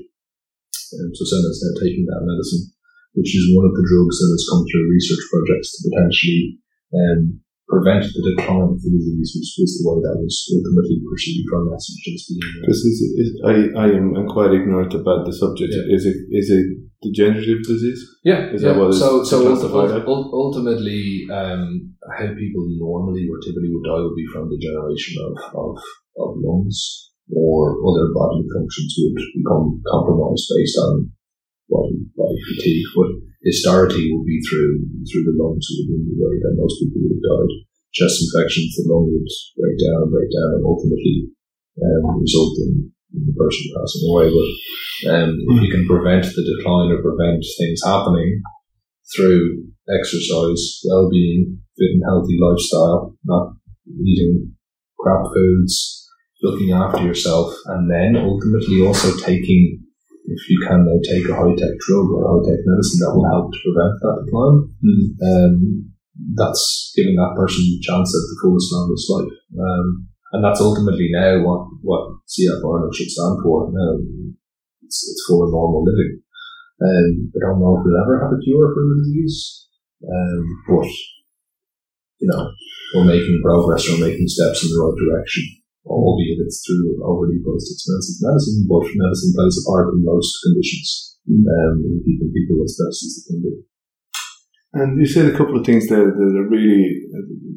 Um, so, Senan's now taking that medicine, which is one of the drugs that has come through research projects to potentially um, prevent the decline of the disease, which was the way that was ultimately perceived from messages being. uh, Because is, is, I, I am I'm quite ignorant about the subject. Yeah. Is it is it degenerative disease? Yeah, Is yeah. that what is so? So classified ulti- ultimately, um, how people normally or typically would die would be from degeneration of, of, of lungs or other bodily functions would become compromised based on body, body fatigue. But historicity would be through through the lungs would be the way that most people would have died. Chest infections, the lung would break down break down and ultimately um, result in, in the person passing away. But um, if you can prevent the decline or prevent things happening through exercise, well-being, fit and healthy lifestyle, not eating crap foods, looking after yourself, and then ultimately also taking, if you can now take a high-tech drug or a high-tech medicine that will help to prevent that decline, um, that's giving that person a chance at the fullest, longest life. Um, and that's ultimately now what, what CF Ireland should stand for. Um, it's, it's for normal living. Um, I don't know if we'll ever have a cure for the disease, um, but you know we're making progress, we're making steps in the right direction, albeit it's through overly priced, expensive medicine. But medicine plays a part in most conditions, um, in keeping people as best as they can be. And you said a couple of things there that are really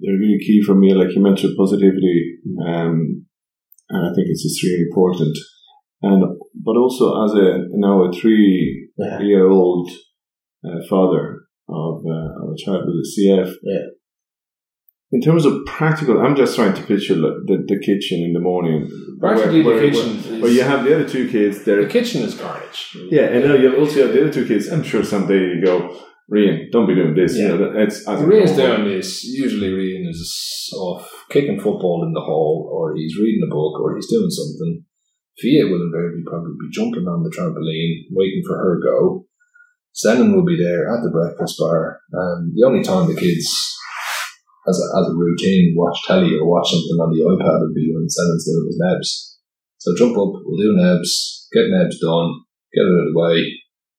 they're really key for me. Like you mentioned positivity, um, and I think it's just really important. And but also as a now a three Yeah. year old uh, father of, uh, of a child with a CF. Yeah. In terms of practical, I'm just trying to picture the, the kitchen in the morning. Practically, where, the where- kitchen. Where, is, where you have the other two kids. There, the kitchen is carnage. yeah, and now you also have the other two kids. I'm sure someday you go, Rian, don't be doing this. You Yeah. know, that- it's Rian's doing this. Usually, Rian is off kicking football in the hall, or he's reading a book, or he's doing something. Fia will invariably probably be jumping on the trampoline, waiting for her go. Senan will be there at the breakfast bar. Um, the only time the kids, as a, as a routine, watch telly or watch something on the iPad would be when Senan's doing his nebs. So jump up, we'll do nebs, get nebs done, get it out of the way,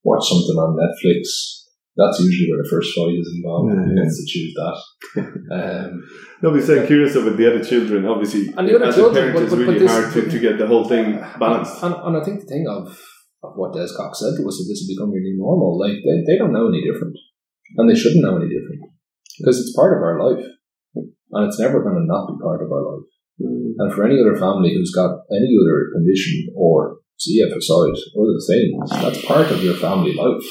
watch something on Netflix. That's usually where the first fight is involved. Yeah, Who yeah. gets to choose that? [laughs] um, No, but so curious about the other children. Obviously, And the other as children, a parent, but- it's but- but really this- hard to, to get the whole thing balanced. And, and I think the thing of, of what Des Cox said to us is this will become really normal. Like, they, they don't know any different. And they shouldn't know any different. Because it's part of our life. And it's never going to not be part of our life. And for any other family who's got any other condition or CF aside, other things, that's part of your family life.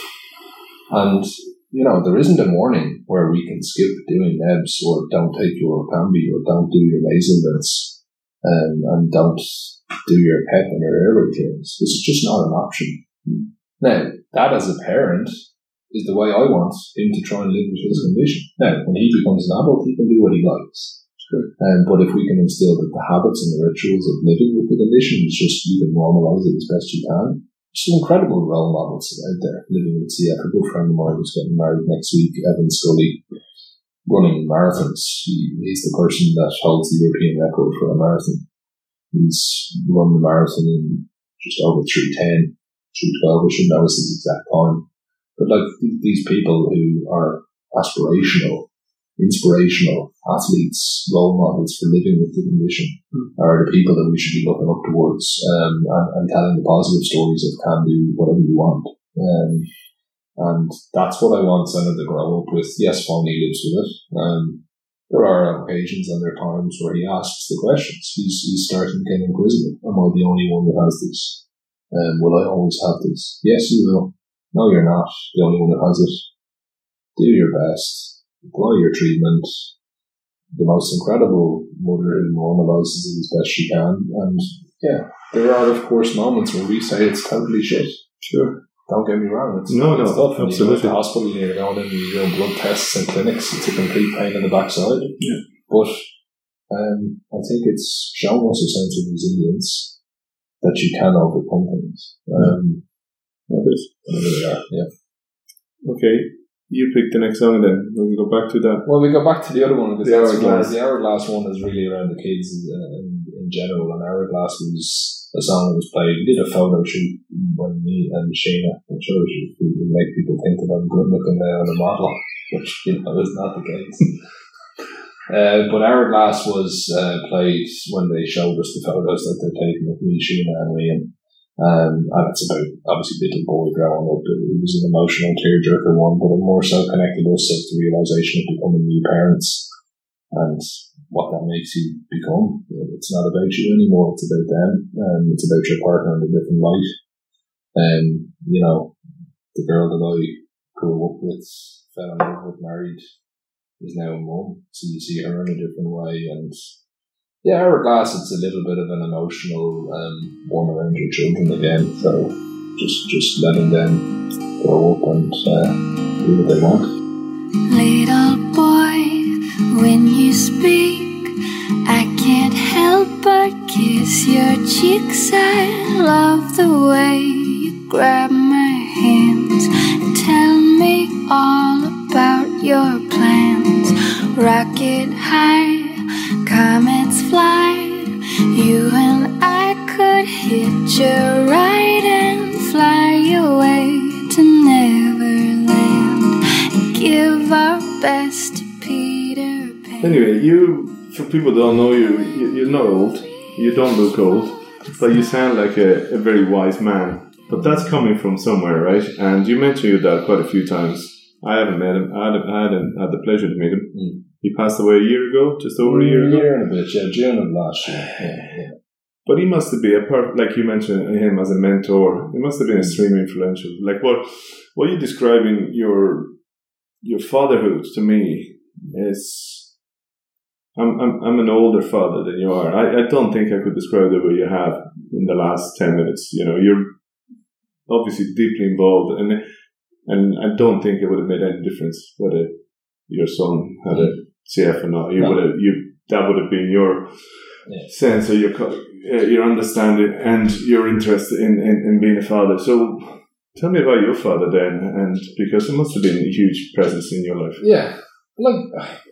And, you know, there isn't a morning where we can skip doing nebs or don't take your Cambi or don't do your mints um, and don't do your PEP and your airway clearance. This is just not an option. Now, that as a parent is the way I want him to try and live with his condition. Now, when he becomes an adult, he can do what he likes. Sure. Um, but if we can instill that the habits and the rituals of living with the condition is just you can normalise it as best you can. There's some incredible role models out there living with CF. A good friend of mine was getting married next week, Evan Scully, running marathons. He, he's the person that holds the European record for a marathon. He's run the marathon in just over 310, 312. I should know his exact time. But like th- these people who are aspirational, inspirational athletes, role models for living with the condition are the people that we should be looking up towards um, and, and telling the positive stories of can do whatever you want. Um, and that's what I want Senan to grow up with. Yes, Fonny lives with it. Um, there are occasions and there are times where he asks the questions. He's, he's starting to get inquisitive. Am I the only one that has this? Um, will I always have this? Yes, you will. No, you're not the only one that has it. Do your best. Apply your treatment. The most incredible mother who normalizes it as best she can. And yeah, there are of course moments where we say it's totally shit. Sure. Don't get me wrong. It's, No, no, tough. And You go to the hospital and you're going in and you're doing blood tests and clinics. It's a complete pain in the backside. Yeah. But um, I think it's shown us a sense of resilience that you can overcome things. Um, whatever they are, yeah. Okay, you pick the next song then. We'll go back to that. Well, we go back to the other one because The Hourglass. the hourglass one is really around the kids in, in general. And hourglass was a song that was played. We did a photo shoot when me and Sheena. I'm sure it would make people think that I'm good looking and a model, which you know is not the case. [laughs] Uh, but Hourglass was uh, played when they showed us the photos that they're taking of me, Sheena, and Liam. Um, and it's about obviously little boy growing up. It was an emotional tearjerker one, but it more so connected us as the realization of becoming new parents and what that makes you become. It's not about you anymore; it's about them. Um, it's about your partner in a different light. Um, you know, the girl that I grew up with, fell in love with, married, is now a mum. So you see her in a different way, and yeah, Hourglass, it's a little bit of an emotional um, one around your children again. So just just letting them grow up and uh, do what they want. Little boy, when you speak, I can't help but kiss your cheeks. I love the way you grab my hands and tell me all about your plans. Rocket high, comets fly. You and I could hitch a ride and fly away to Neverland. Give our best to Peter Pan. Anyway, you, for people who don't know you, you you're not old. You don't look old, but you sound like a, a very wise man. But that's coming from somewhere, right? And you mentioned your dad quite a few times. I haven't met him. I hadn't, I hadn't had the pleasure to meet him. Mm. He passed away a year ago, just over a year ago. A year and a bit, yeah, June of last year. Yeah, yeah. But he must have been a part, like you mentioned him as a mentor. He must have been extremely influential. Like what, what you describing your your fatherhood to me is. I'm, I'm I'm an older father than you are. I, I don't think I could describe the way you have in the last ten minutes. You know, you're obviously deeply involved, and and I don't think it would have made any difference whether your son had a CF or not. You No. would have you that would have been your Yeah. sense or your uh, your understanding and your interest in, in, in being a father. So tell me about your father then, and because it must have been a huge presence in your life. Yeah, like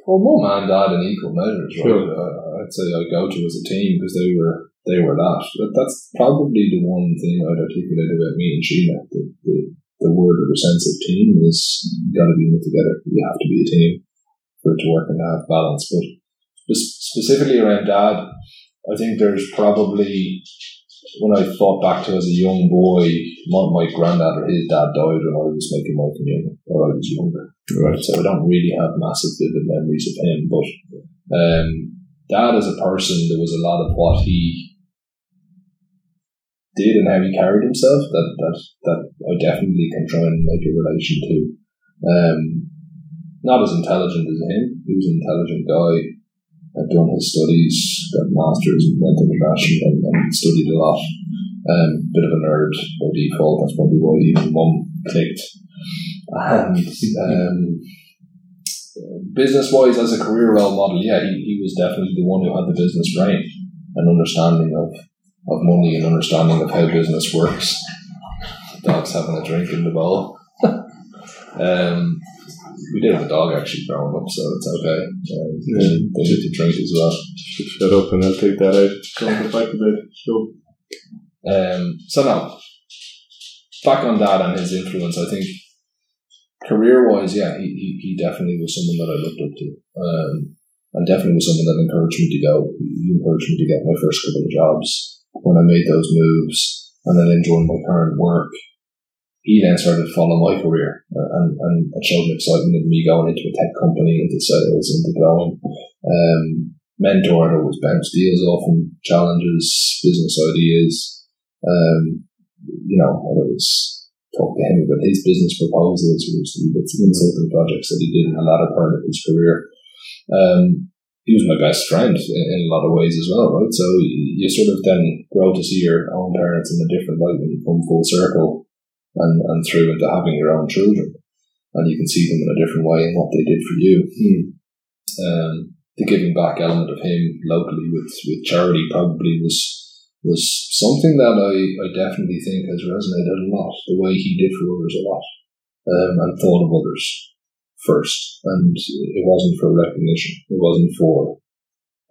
well, mum and dad in equal measures, right? Sure. Uh, I'd say I go to as a team because they were they were that. But that's probably the one thing I'd articulate about me and Sheena. The, the, the word or the sense of team is you got to be in it together. You have to be a team for it to work and have balance. But specifically around dad, I think there's probably when I thought back to as a young boy, my, my granddad or his dad died when I was making my communion, or I was younger. Right. So I don't really have massive vivid memories of him, but um, dad as a person, there was a lot of what he did and how he carried himself that that that I definitely can try and make a relation to. Um, not as intelligent as him. He was an intelligent guy. Had done his studies, got master's, went international, and, and studied a lot. Um, bit of a nerd by default. That's probably why even mum clicked. And um, business wise, as a career role model, yeah, he, he was definitely the one who had the business brain and understanding of, of money and understanding of how business works. [laughs] Dog's having a drink in the bowl. [laughs] um, we did have a dog actually growing up, so it's okay. Um, they, they need to drink as well. Shut up and I'll take that out. Go back to bed. Sure. Um, so now, back on dad and his influence, I think career wise, yeah, he, he, he definitely was someone that I looked up to. Um, and definitely was someone that encouraged me to go. He encouraged me to get my first couple of jobs. When I made those moves and then joined my current work, he then started to follow my career uh, and, and showed an excitement in me going into a tech company, into sales, into growing. Um, mentoring always bounce deals off and challenges, business ideas. Um, you know, whether it's talk to him about his business proposals bits of consulting projects that he did in the latter part of his career. Um, he was my best friend in, in a lot of ways as well, right? So you, you sort of then grow to see your own parents in a different light when you come full circle. And, and through into having your own children. And you can see them in a different way in what they did for you. Um, the giving back element of him locally with, with charity probably was was something that I, I definitely think has resonated a lot. The way he did for others a lot, um, and thought of others first, and it wasn't for recognition. It wasn't for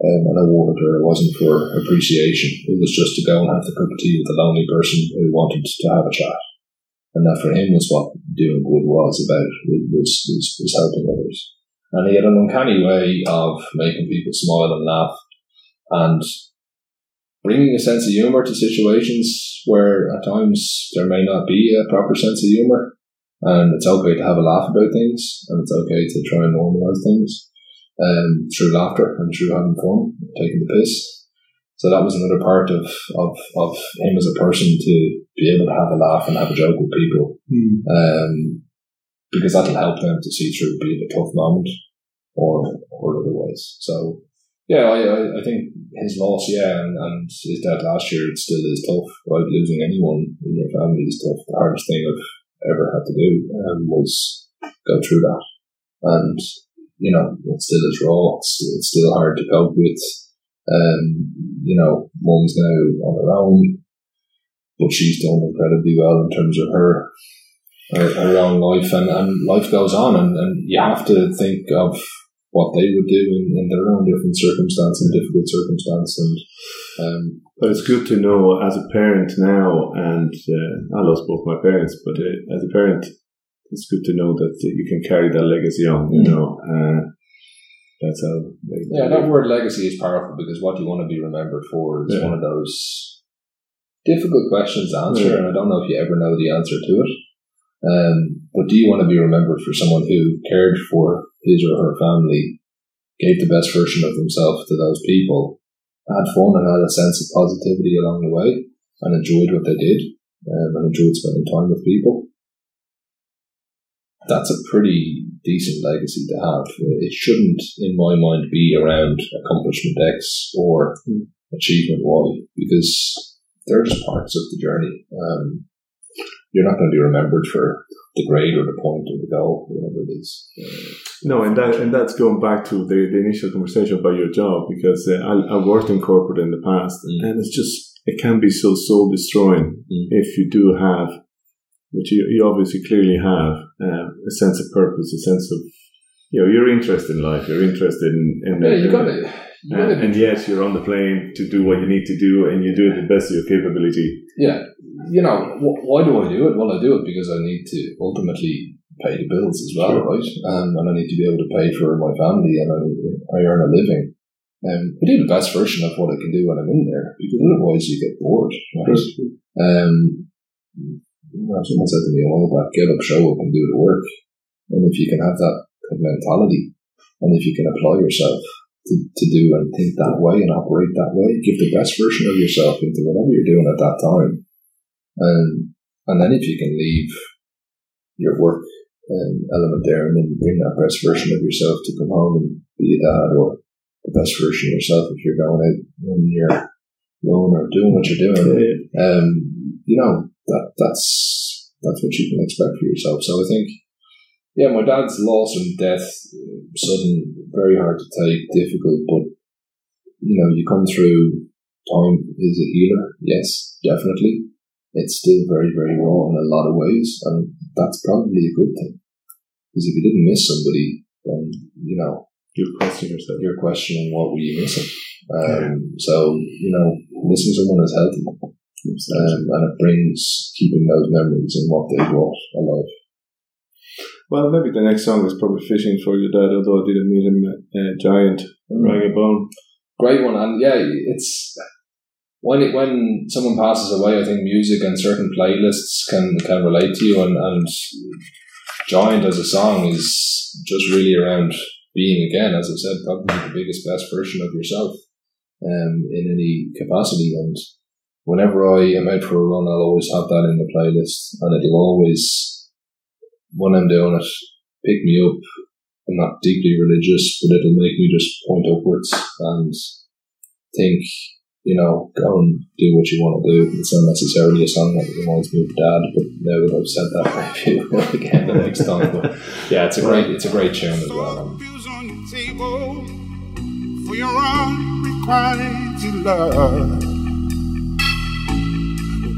um, an award or it wasn't for appreciation. It was just to go and have the cup of tea with a lonely person who wanted to have a chat. And that for him was what doing good was about, was, was, was helping others. And he had an uncanny way of making people smile and laugh and bringing a sense of humour to situations where at times there may not be a proper sense of humour. And it's okay to have a laugh about things and it's okay to try and normalise things um, through laughter and through having fun, taking the piss. So that was another part of, of, of him as a person to be able to have a laugh and have a joke with people. Um, because that'll help them to see through be it a tough moment or or otherwise. So yeah, I, I, think his loss, yeah, and, and his death last year, it still is tough. Right, losing anyone in your family is tough. The hardest thing I've ever had to do um, was go through that, and you know, it still is raw. It's, it's still hard to cope with. Um, you know, mum's now on her own, but she's done incredibly well in terms of her her, her own life, and, and life goes on, and, and you have to think of what they would do in, in their own different circumstance and difficult circumstance, and um, But it's good to know as a parent now, and uh, I lost both my parents, but uh, as a parent, it's good to know that you can carry that legacy on. You Mm. know, uh, that's how. They, Yeah, that word legacy is powerful because what you want to be remembered for is Yeah. one of those difficult questions to answer, Yeah. and I don't know if you ever know the answer to it. Um, but do you want to be remembered for someone who cared for his or her family, gave the best version of themselves to those people, had fun and had a sense of positivity along the way, and enjoyed what they did, um, and enjoyed spending time with people? That's a pretty decent legacy to have. It shouldn't, in my mind, be around accomplishment X or achievement Y because they're just parts of the journey. Um, you're not going to be remembered for the grade or the point or the goal, whatever it is. No, and that and that's going back to the, the initial conversation about your job because uh, I, I worked in corporate in the past, Mm. and it's just it can be so soul destroying Mm. if you do have, which you, you obviously clearly have, uh, a sense of purpose, a sense of you know you're interested in life, you're interested in, in yeah, you got to. You and, gotta and yes, you're on the plane to do what you need to do, and you do it the best of your capability. yeah, you know, wh- why do I do it? Well, I do it because I need to ultimately pay the bills as well, Sure. right? Um, and I need to be able to pay for my family and I, I earn a living. Um, I do the best version of what I can do when I'm in there because otherwise you get bored, right? Um, someone said to me a while back, get up, show up and do the work. And if you can have that mentality and if you can apply yourself to, to do and think that way and operate that way, give the best version of yourself into whatever you're doing at that time. Um, and then if you can leave your work um, element there and then bring that best version of yourself to come home and be a dad or the best version of yourself if you're going out on your own or doing what you're doing um, you know, that that's that's what you can expect for yourself. So I think, yeah, my dad's loss and death, sudden, very hard to take, difficult, but you know, you come through. Time is a healer, yes, definitely. It's still very, very raw in a lot of ways, and that's probably a good thing. Because if you didn't miss somebody, then you know You question yourself. you're questioning what were you missing. Um, so you know, missing someone is healthy um, and it brings keeping those memories and what they brought alive. Well, maybe the next song is probably fishing for your dad, although I didn't meet him. Uh, giant, Rag n Bone. Great one, and yeah, it's when it, when someone passes away, I think music and certain playlists can can relate to you, and and Giant as a song is just really around being again, as I said, probably the biggest best version of yourself, um, in any capacity, and whenever I am out for a run, I'll always have that in the playlist, and it'll always, when I'm doing it, pick me up. I'm not deeply religious, but it'll make me just point upwards and think you know, go and do what you want to do. It's not necessarily a song that reminds me of dad, but now that I've said that, [laughs] maybe again the next time. But yeah, it's a great, it's a great tune as well. Love.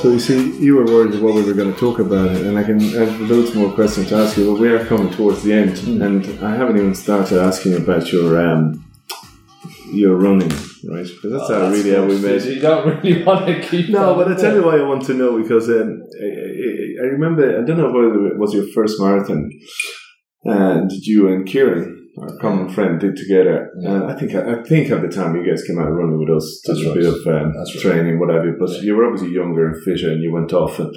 So you see, you were worried about what we were going to talk about, and I can I have loads more questions to ask you, but we are coming towards the end, and I haven't even started asking about your um, your running, right? Because that's how really how we met. You don't really [laughs] want to keep. No, but I tell you why I want to know because um, I, I, I remember I don't know whether it was your first marathon, and you and Kieran, our common friend, did together. And I think I think at the time you guys came out running with us, did That's a right. bit of um, right. training, whatever. But you were obviously younger and fitter, and you went off and.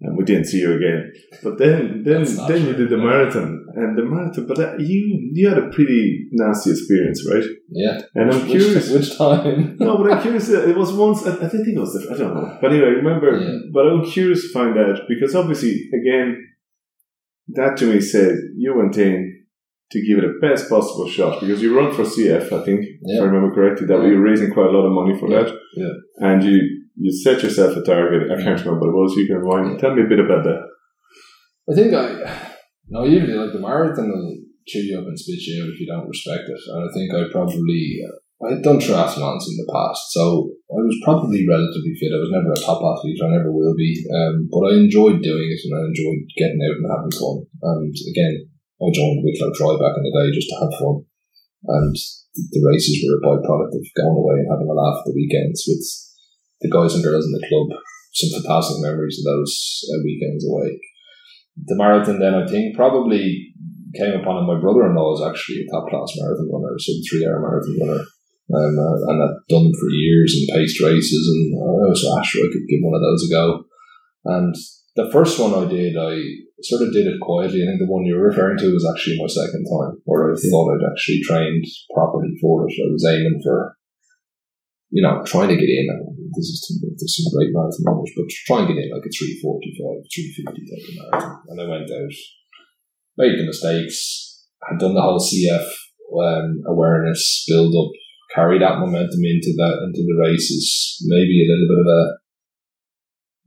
And we didn't see you again, but then, then, then you did the marathon, and the marathon. But uh, you, you had a pretty nasty experience, right? Yeah. And I'm curious. Which, which time? No, but I'm [laughs] curious. uh, It was once. I, I think it was. The, I don't know. But anyway, remember. Yeah. But I'm curious to find out because obviously, again, that to me said you went in to give it the best possible shot because you run for CF. I think, if I remember correctly, that Yeah. you were raising quite a lot of money for Yeah. that. Yeah. And you you set yourself a target. I can't remember what it was. You can remind. Tell me a bit about that. I think I, no, usually like the marathon will chew you up and spit you out if you don't respect it. And I think I probably, uh, I had done triathlons in the past, so I was probably relatively fit. I was never a top athlete, I never will be. Um, but I enjoyed doing it and I enjoyed getting out and having fun. And again, I joined Wicklow Tri back in the day just to have fun. And the races were a byproduct of going away and having a laugh at the weekends with the guys and girls in the club. Some fantastic memories of those uh, weekends away the marathon then I think probably came upon it. My brother in law is actually a top class marathon runner, sub three hour marathon runner. Um, uh, and I'd done for years and paced races and I was so sure I could give one of those a go. And the first one I did, I sort of did it quietly. I think the one you're referring to was actually my second time where I thought I'd actually trained properly for it. I was aiming for, you know, trying to get in. This is there's some great marathon runners, but try and get in like a 345, 350 type of marathon. And I went out, made the mistakes, had done the whole CF um, awareness build up, carry that momentum into that into the races. Maybe a little bit of a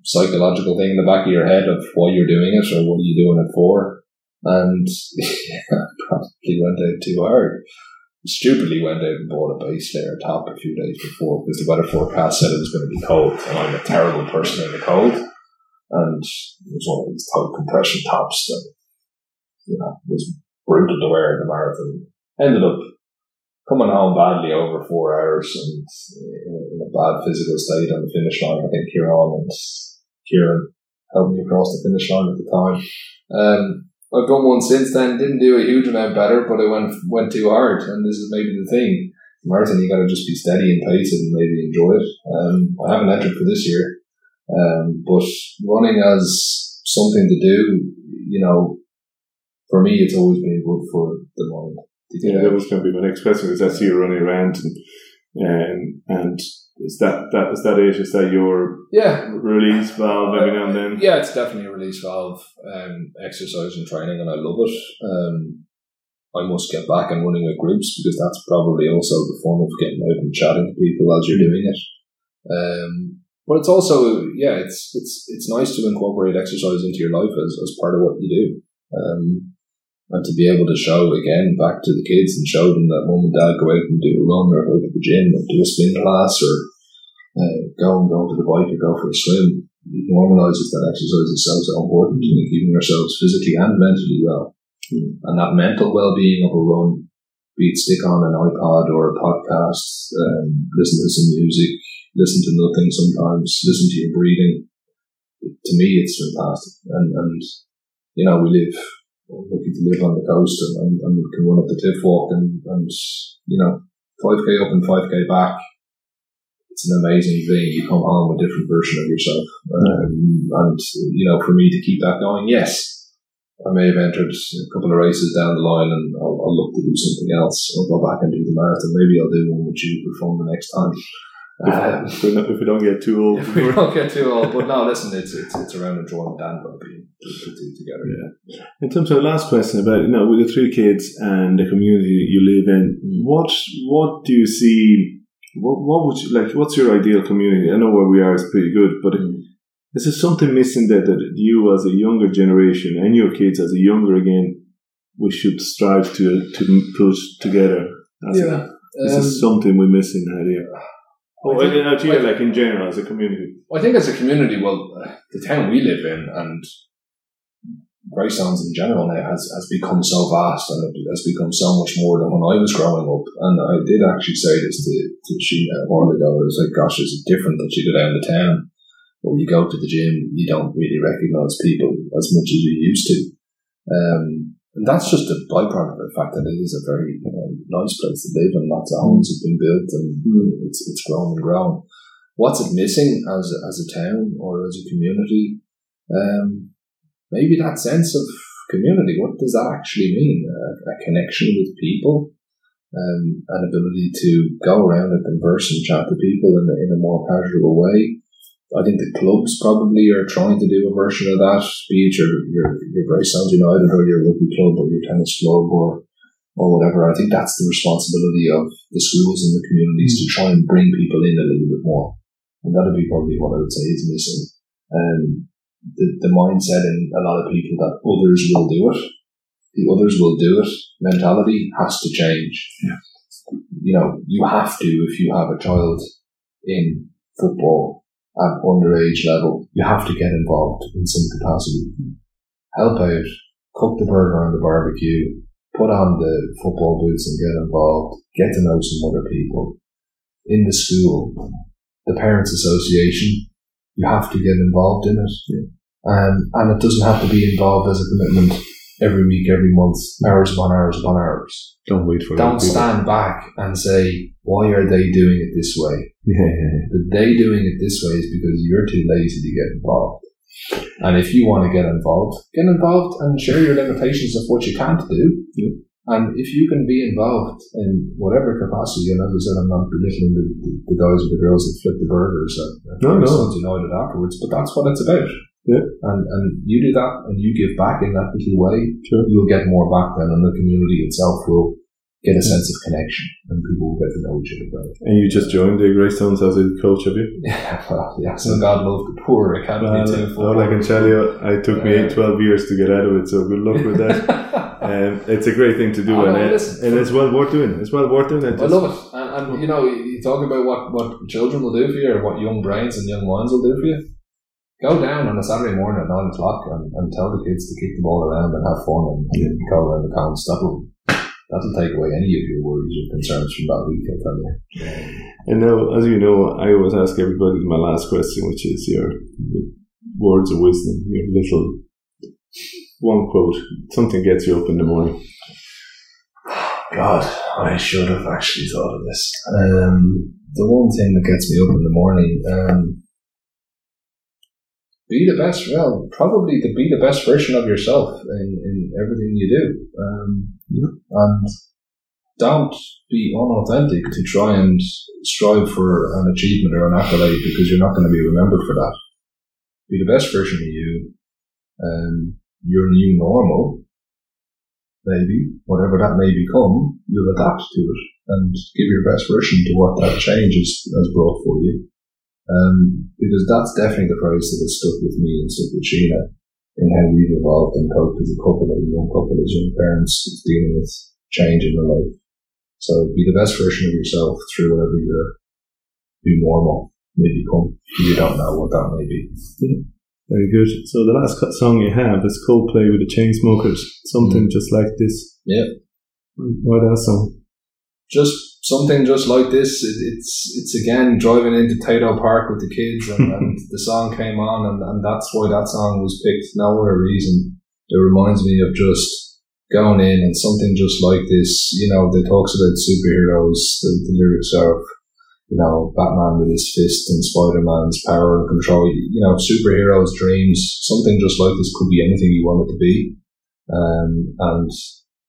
psychological thing in the back of your head of why you're doing it or what are you doing it for. And [laughs] yeah, probably went out too hard. Stupidly went out and bought a base layer top a few days before because the weather forecast said it was going to be cold, and I'm a terrible person in the cold. And it was one of these tight compression tops that you know was brutal to wear in the marathon. Ended up coming home badly over four hours and in a, bad physical state on the finish line. I think you're on and Kieran helped me across the finish line at the time. Um, I've done one since then. Didn't do a huge amount better, but I went went too hard, and this is maybe the thing. Marathon, you got to just be steady and pace it and maybe enjoy it. Um, I haven't entered for this year, um, but running as something to do, you know, for me, it's always been good for the mind. Yeah, that was going to be my next question because I see you running around and and, and is that that is that it? Is that your yeah, release valve every now and then? Yeah, it's definitely a release valve. Um, exercise and training, and I love it. Um, I must get back and running with groups because that's probably also the fun of getting out and chatting to people as you're doing it. Um, but it's also yeah, it's it's it's nice to incorporate exercise into your life as, as part of what you do. Um, and to be able to show again back to the kids and show them that mum and dad go out and do a run or go to the gym or do a spin class or uh, go and go to the bike or go for a swim. It normalises that exercise is so so important in keeping ourselves physically and mentally well. And that mental well being of a run, be it stick on an iPod or a podcast, um, listen to some music, listen to nothing sometimes, listen to your breathing. To me, it's fantastic. And, and you know, we live, lucky to live on the coast and, and, and can run up the cliff walk and, and, you know, 5k up and 5k back. it's an amazing thing. You come home a different version of yourself, um, and you know, for me to keep that going, yes. I may have entered a couple of races down the line and I'll, I'll look to do something else. I'll go back and do the marathon. Maybe I'll do one with you for fun the next time. Um, [laughs] If we, don't, if we don't get too old. if [laughs] we don't get too old, but no, listen, it's it's, it's around enjoyment and well-being to, to together. Yeah. In terms of the last question about you know with the three kids and the community you live in, Mm. what what do you see? What, what would you like? What's your ideal community? I know where we are is pretty good, but Mm. is there something missing that, that you as a younger generation and your kids as a younger again we should strive to to put together? As a- is Um, there something we're missing out here? Oh, I think- out like in general, as a community. I think as a community, well, uh, the town we live in and Greystones in general now has, has become so vast and it has become so much more than when I was growing up. And I did actually say this to, to Sheena a while ago. It was like, gosh, it's different that you go down to town or you go to the gym, you don't really recognise people as much as you used to. Um, and that's just a byproduct of the fact that it is a very you know, nice place to live and lots of homes have been built and it's, it's grown and grown what's it missing as a, as a town or as a community? Um, maybe that sense of community. What does that actually mean? A, a connection with people, um, an ability to go around and converse and chat to people in a, in a more casual way. I think the clubs probably are trying to do a version of that, be it your your, your Greystones United or your rugby club or your tennis club or or whatever. I think that's the responsibility of the schools and the communities to try and bring people in a little bit more. And that'd be probably what I would say is missing. Um, the, the mindset in a lot of people that others will do it, the others will do it mentality has to change. You know, you have to, if you have a child in football at underage level, you have to get involved in some capacity. Help out, cook the burger on the barbecue, put on the football boots and get involved, get to know some other people. In the school, the Parents Association, you have to get involved in it. Um, and it doesn't have to be involved as a commitment every week, every month, hours upon hours upon hours. Don't wait for Don't other people. stand back and say, why are they doing it this way? Yeah, yeah, yeah. The they doing it this way is because you're too lazy to get involved. And if you want to get involved, get involved and share your limitations of what you can't do. And if you can be involved in whatever capacity, and as I said, I'm not belittling the, the, the guys or the girls that flip the burgers at, at No, no. Sons United afterwards, but that's what it's about. Yeah. And and you do that and you give back in that little way, Sure. you'll get more back then, and the community itself will get a sense of connection, and people will get to know each other better. And you just joined the Greystones as a coach, have you? [laughs] Yeah, well, yeah. So God love the poor academy too. Well, all I can tell you, it took me Yeah. 12 years to get out of it, so good luck with that. [laughs] um, it's a great thing to do, Oh, and, no, it, and it's well worth doing. It's well worth doing it. I love it, and, and you know, you talk about what what children will do for you, or what young brains and young minds will do for you. Go down on a Saturday morning at nine o'clock and, and tell the kids to kick the ball around and have fun and, and go around the cones. That'll that'll take away any of your worries or concerns from that week. I'll tell you. And now, as you know, I always ask everybody my last question, which is your words of wisdom, your little one quote, something gets you up in the morning. [sighs] God, I should have actually thought of this. Um, the one thing that gets me up in the morning, um, be the best. Well, probably to be the best version of yourself in, in everything you do, um, and don't be unauthentic to try and strive for an achievement or an accolade because you're not going to be remembered for that. Be the best version of you. Um, your new normal maybe, whatever that may become, you'll adapt to it and give your best version to what that change has brought for you. Um, because that's definitely the phrase that has stuck with me and stuck with Sheena in how we've evolved and coped as a couple, as a young couple, as young parents, dealing with change in their life. So be the best version of yourself through whatever your new normal may become. You don't know what that may be. Yeah. Very good. So the last cut song you have is Coldplay with the Chainsmokers, something just like this. Yeah. Why that song? just something just like this. It, it's it's again driving into Tayto Park with the kids, and, [laughs] and the song came on, and, and that's why that song was picked. No other reason. It reminds me of just going in and something just like this. You know, they talks about superheroes. The, the lyrics are, you know, Batman with his fist and Spider Man's power and control. You know, superheroes' dreams. Something just like this could be anything you want it to be. Um, and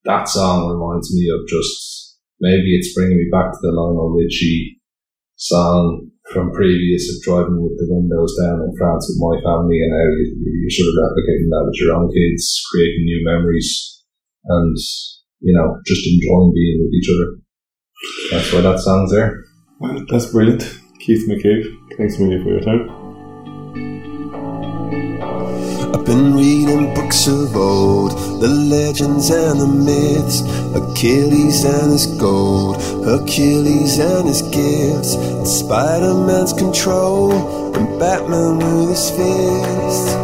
that song reminds me of just maybe it's bringing me back to the Lionel Richie song from previous of driving with the windows down in France with my family and how you, you're sort of replicating that with your own kids, creating new memories and, you know, just enjoying being with each other. That's why that song's there. Well, that's brilliant. Keith McCabe, thanks a for your time. Been reading books of old, the legends and the myths, Achilles and his gold, Hercules and his gifts, and Spider Man's control, and Batman with his fists.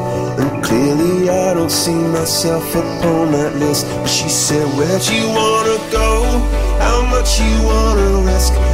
And clearly, I don't see myself upon that list. But she said, Where'd you wanna go? How much you wanna risk?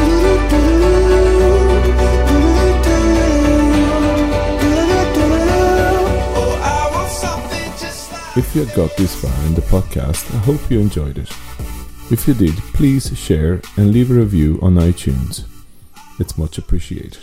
If you got this far in the podcast, I hope you enjoyed it. If you did, please share and leave a review on iTunes. It's much appreciated.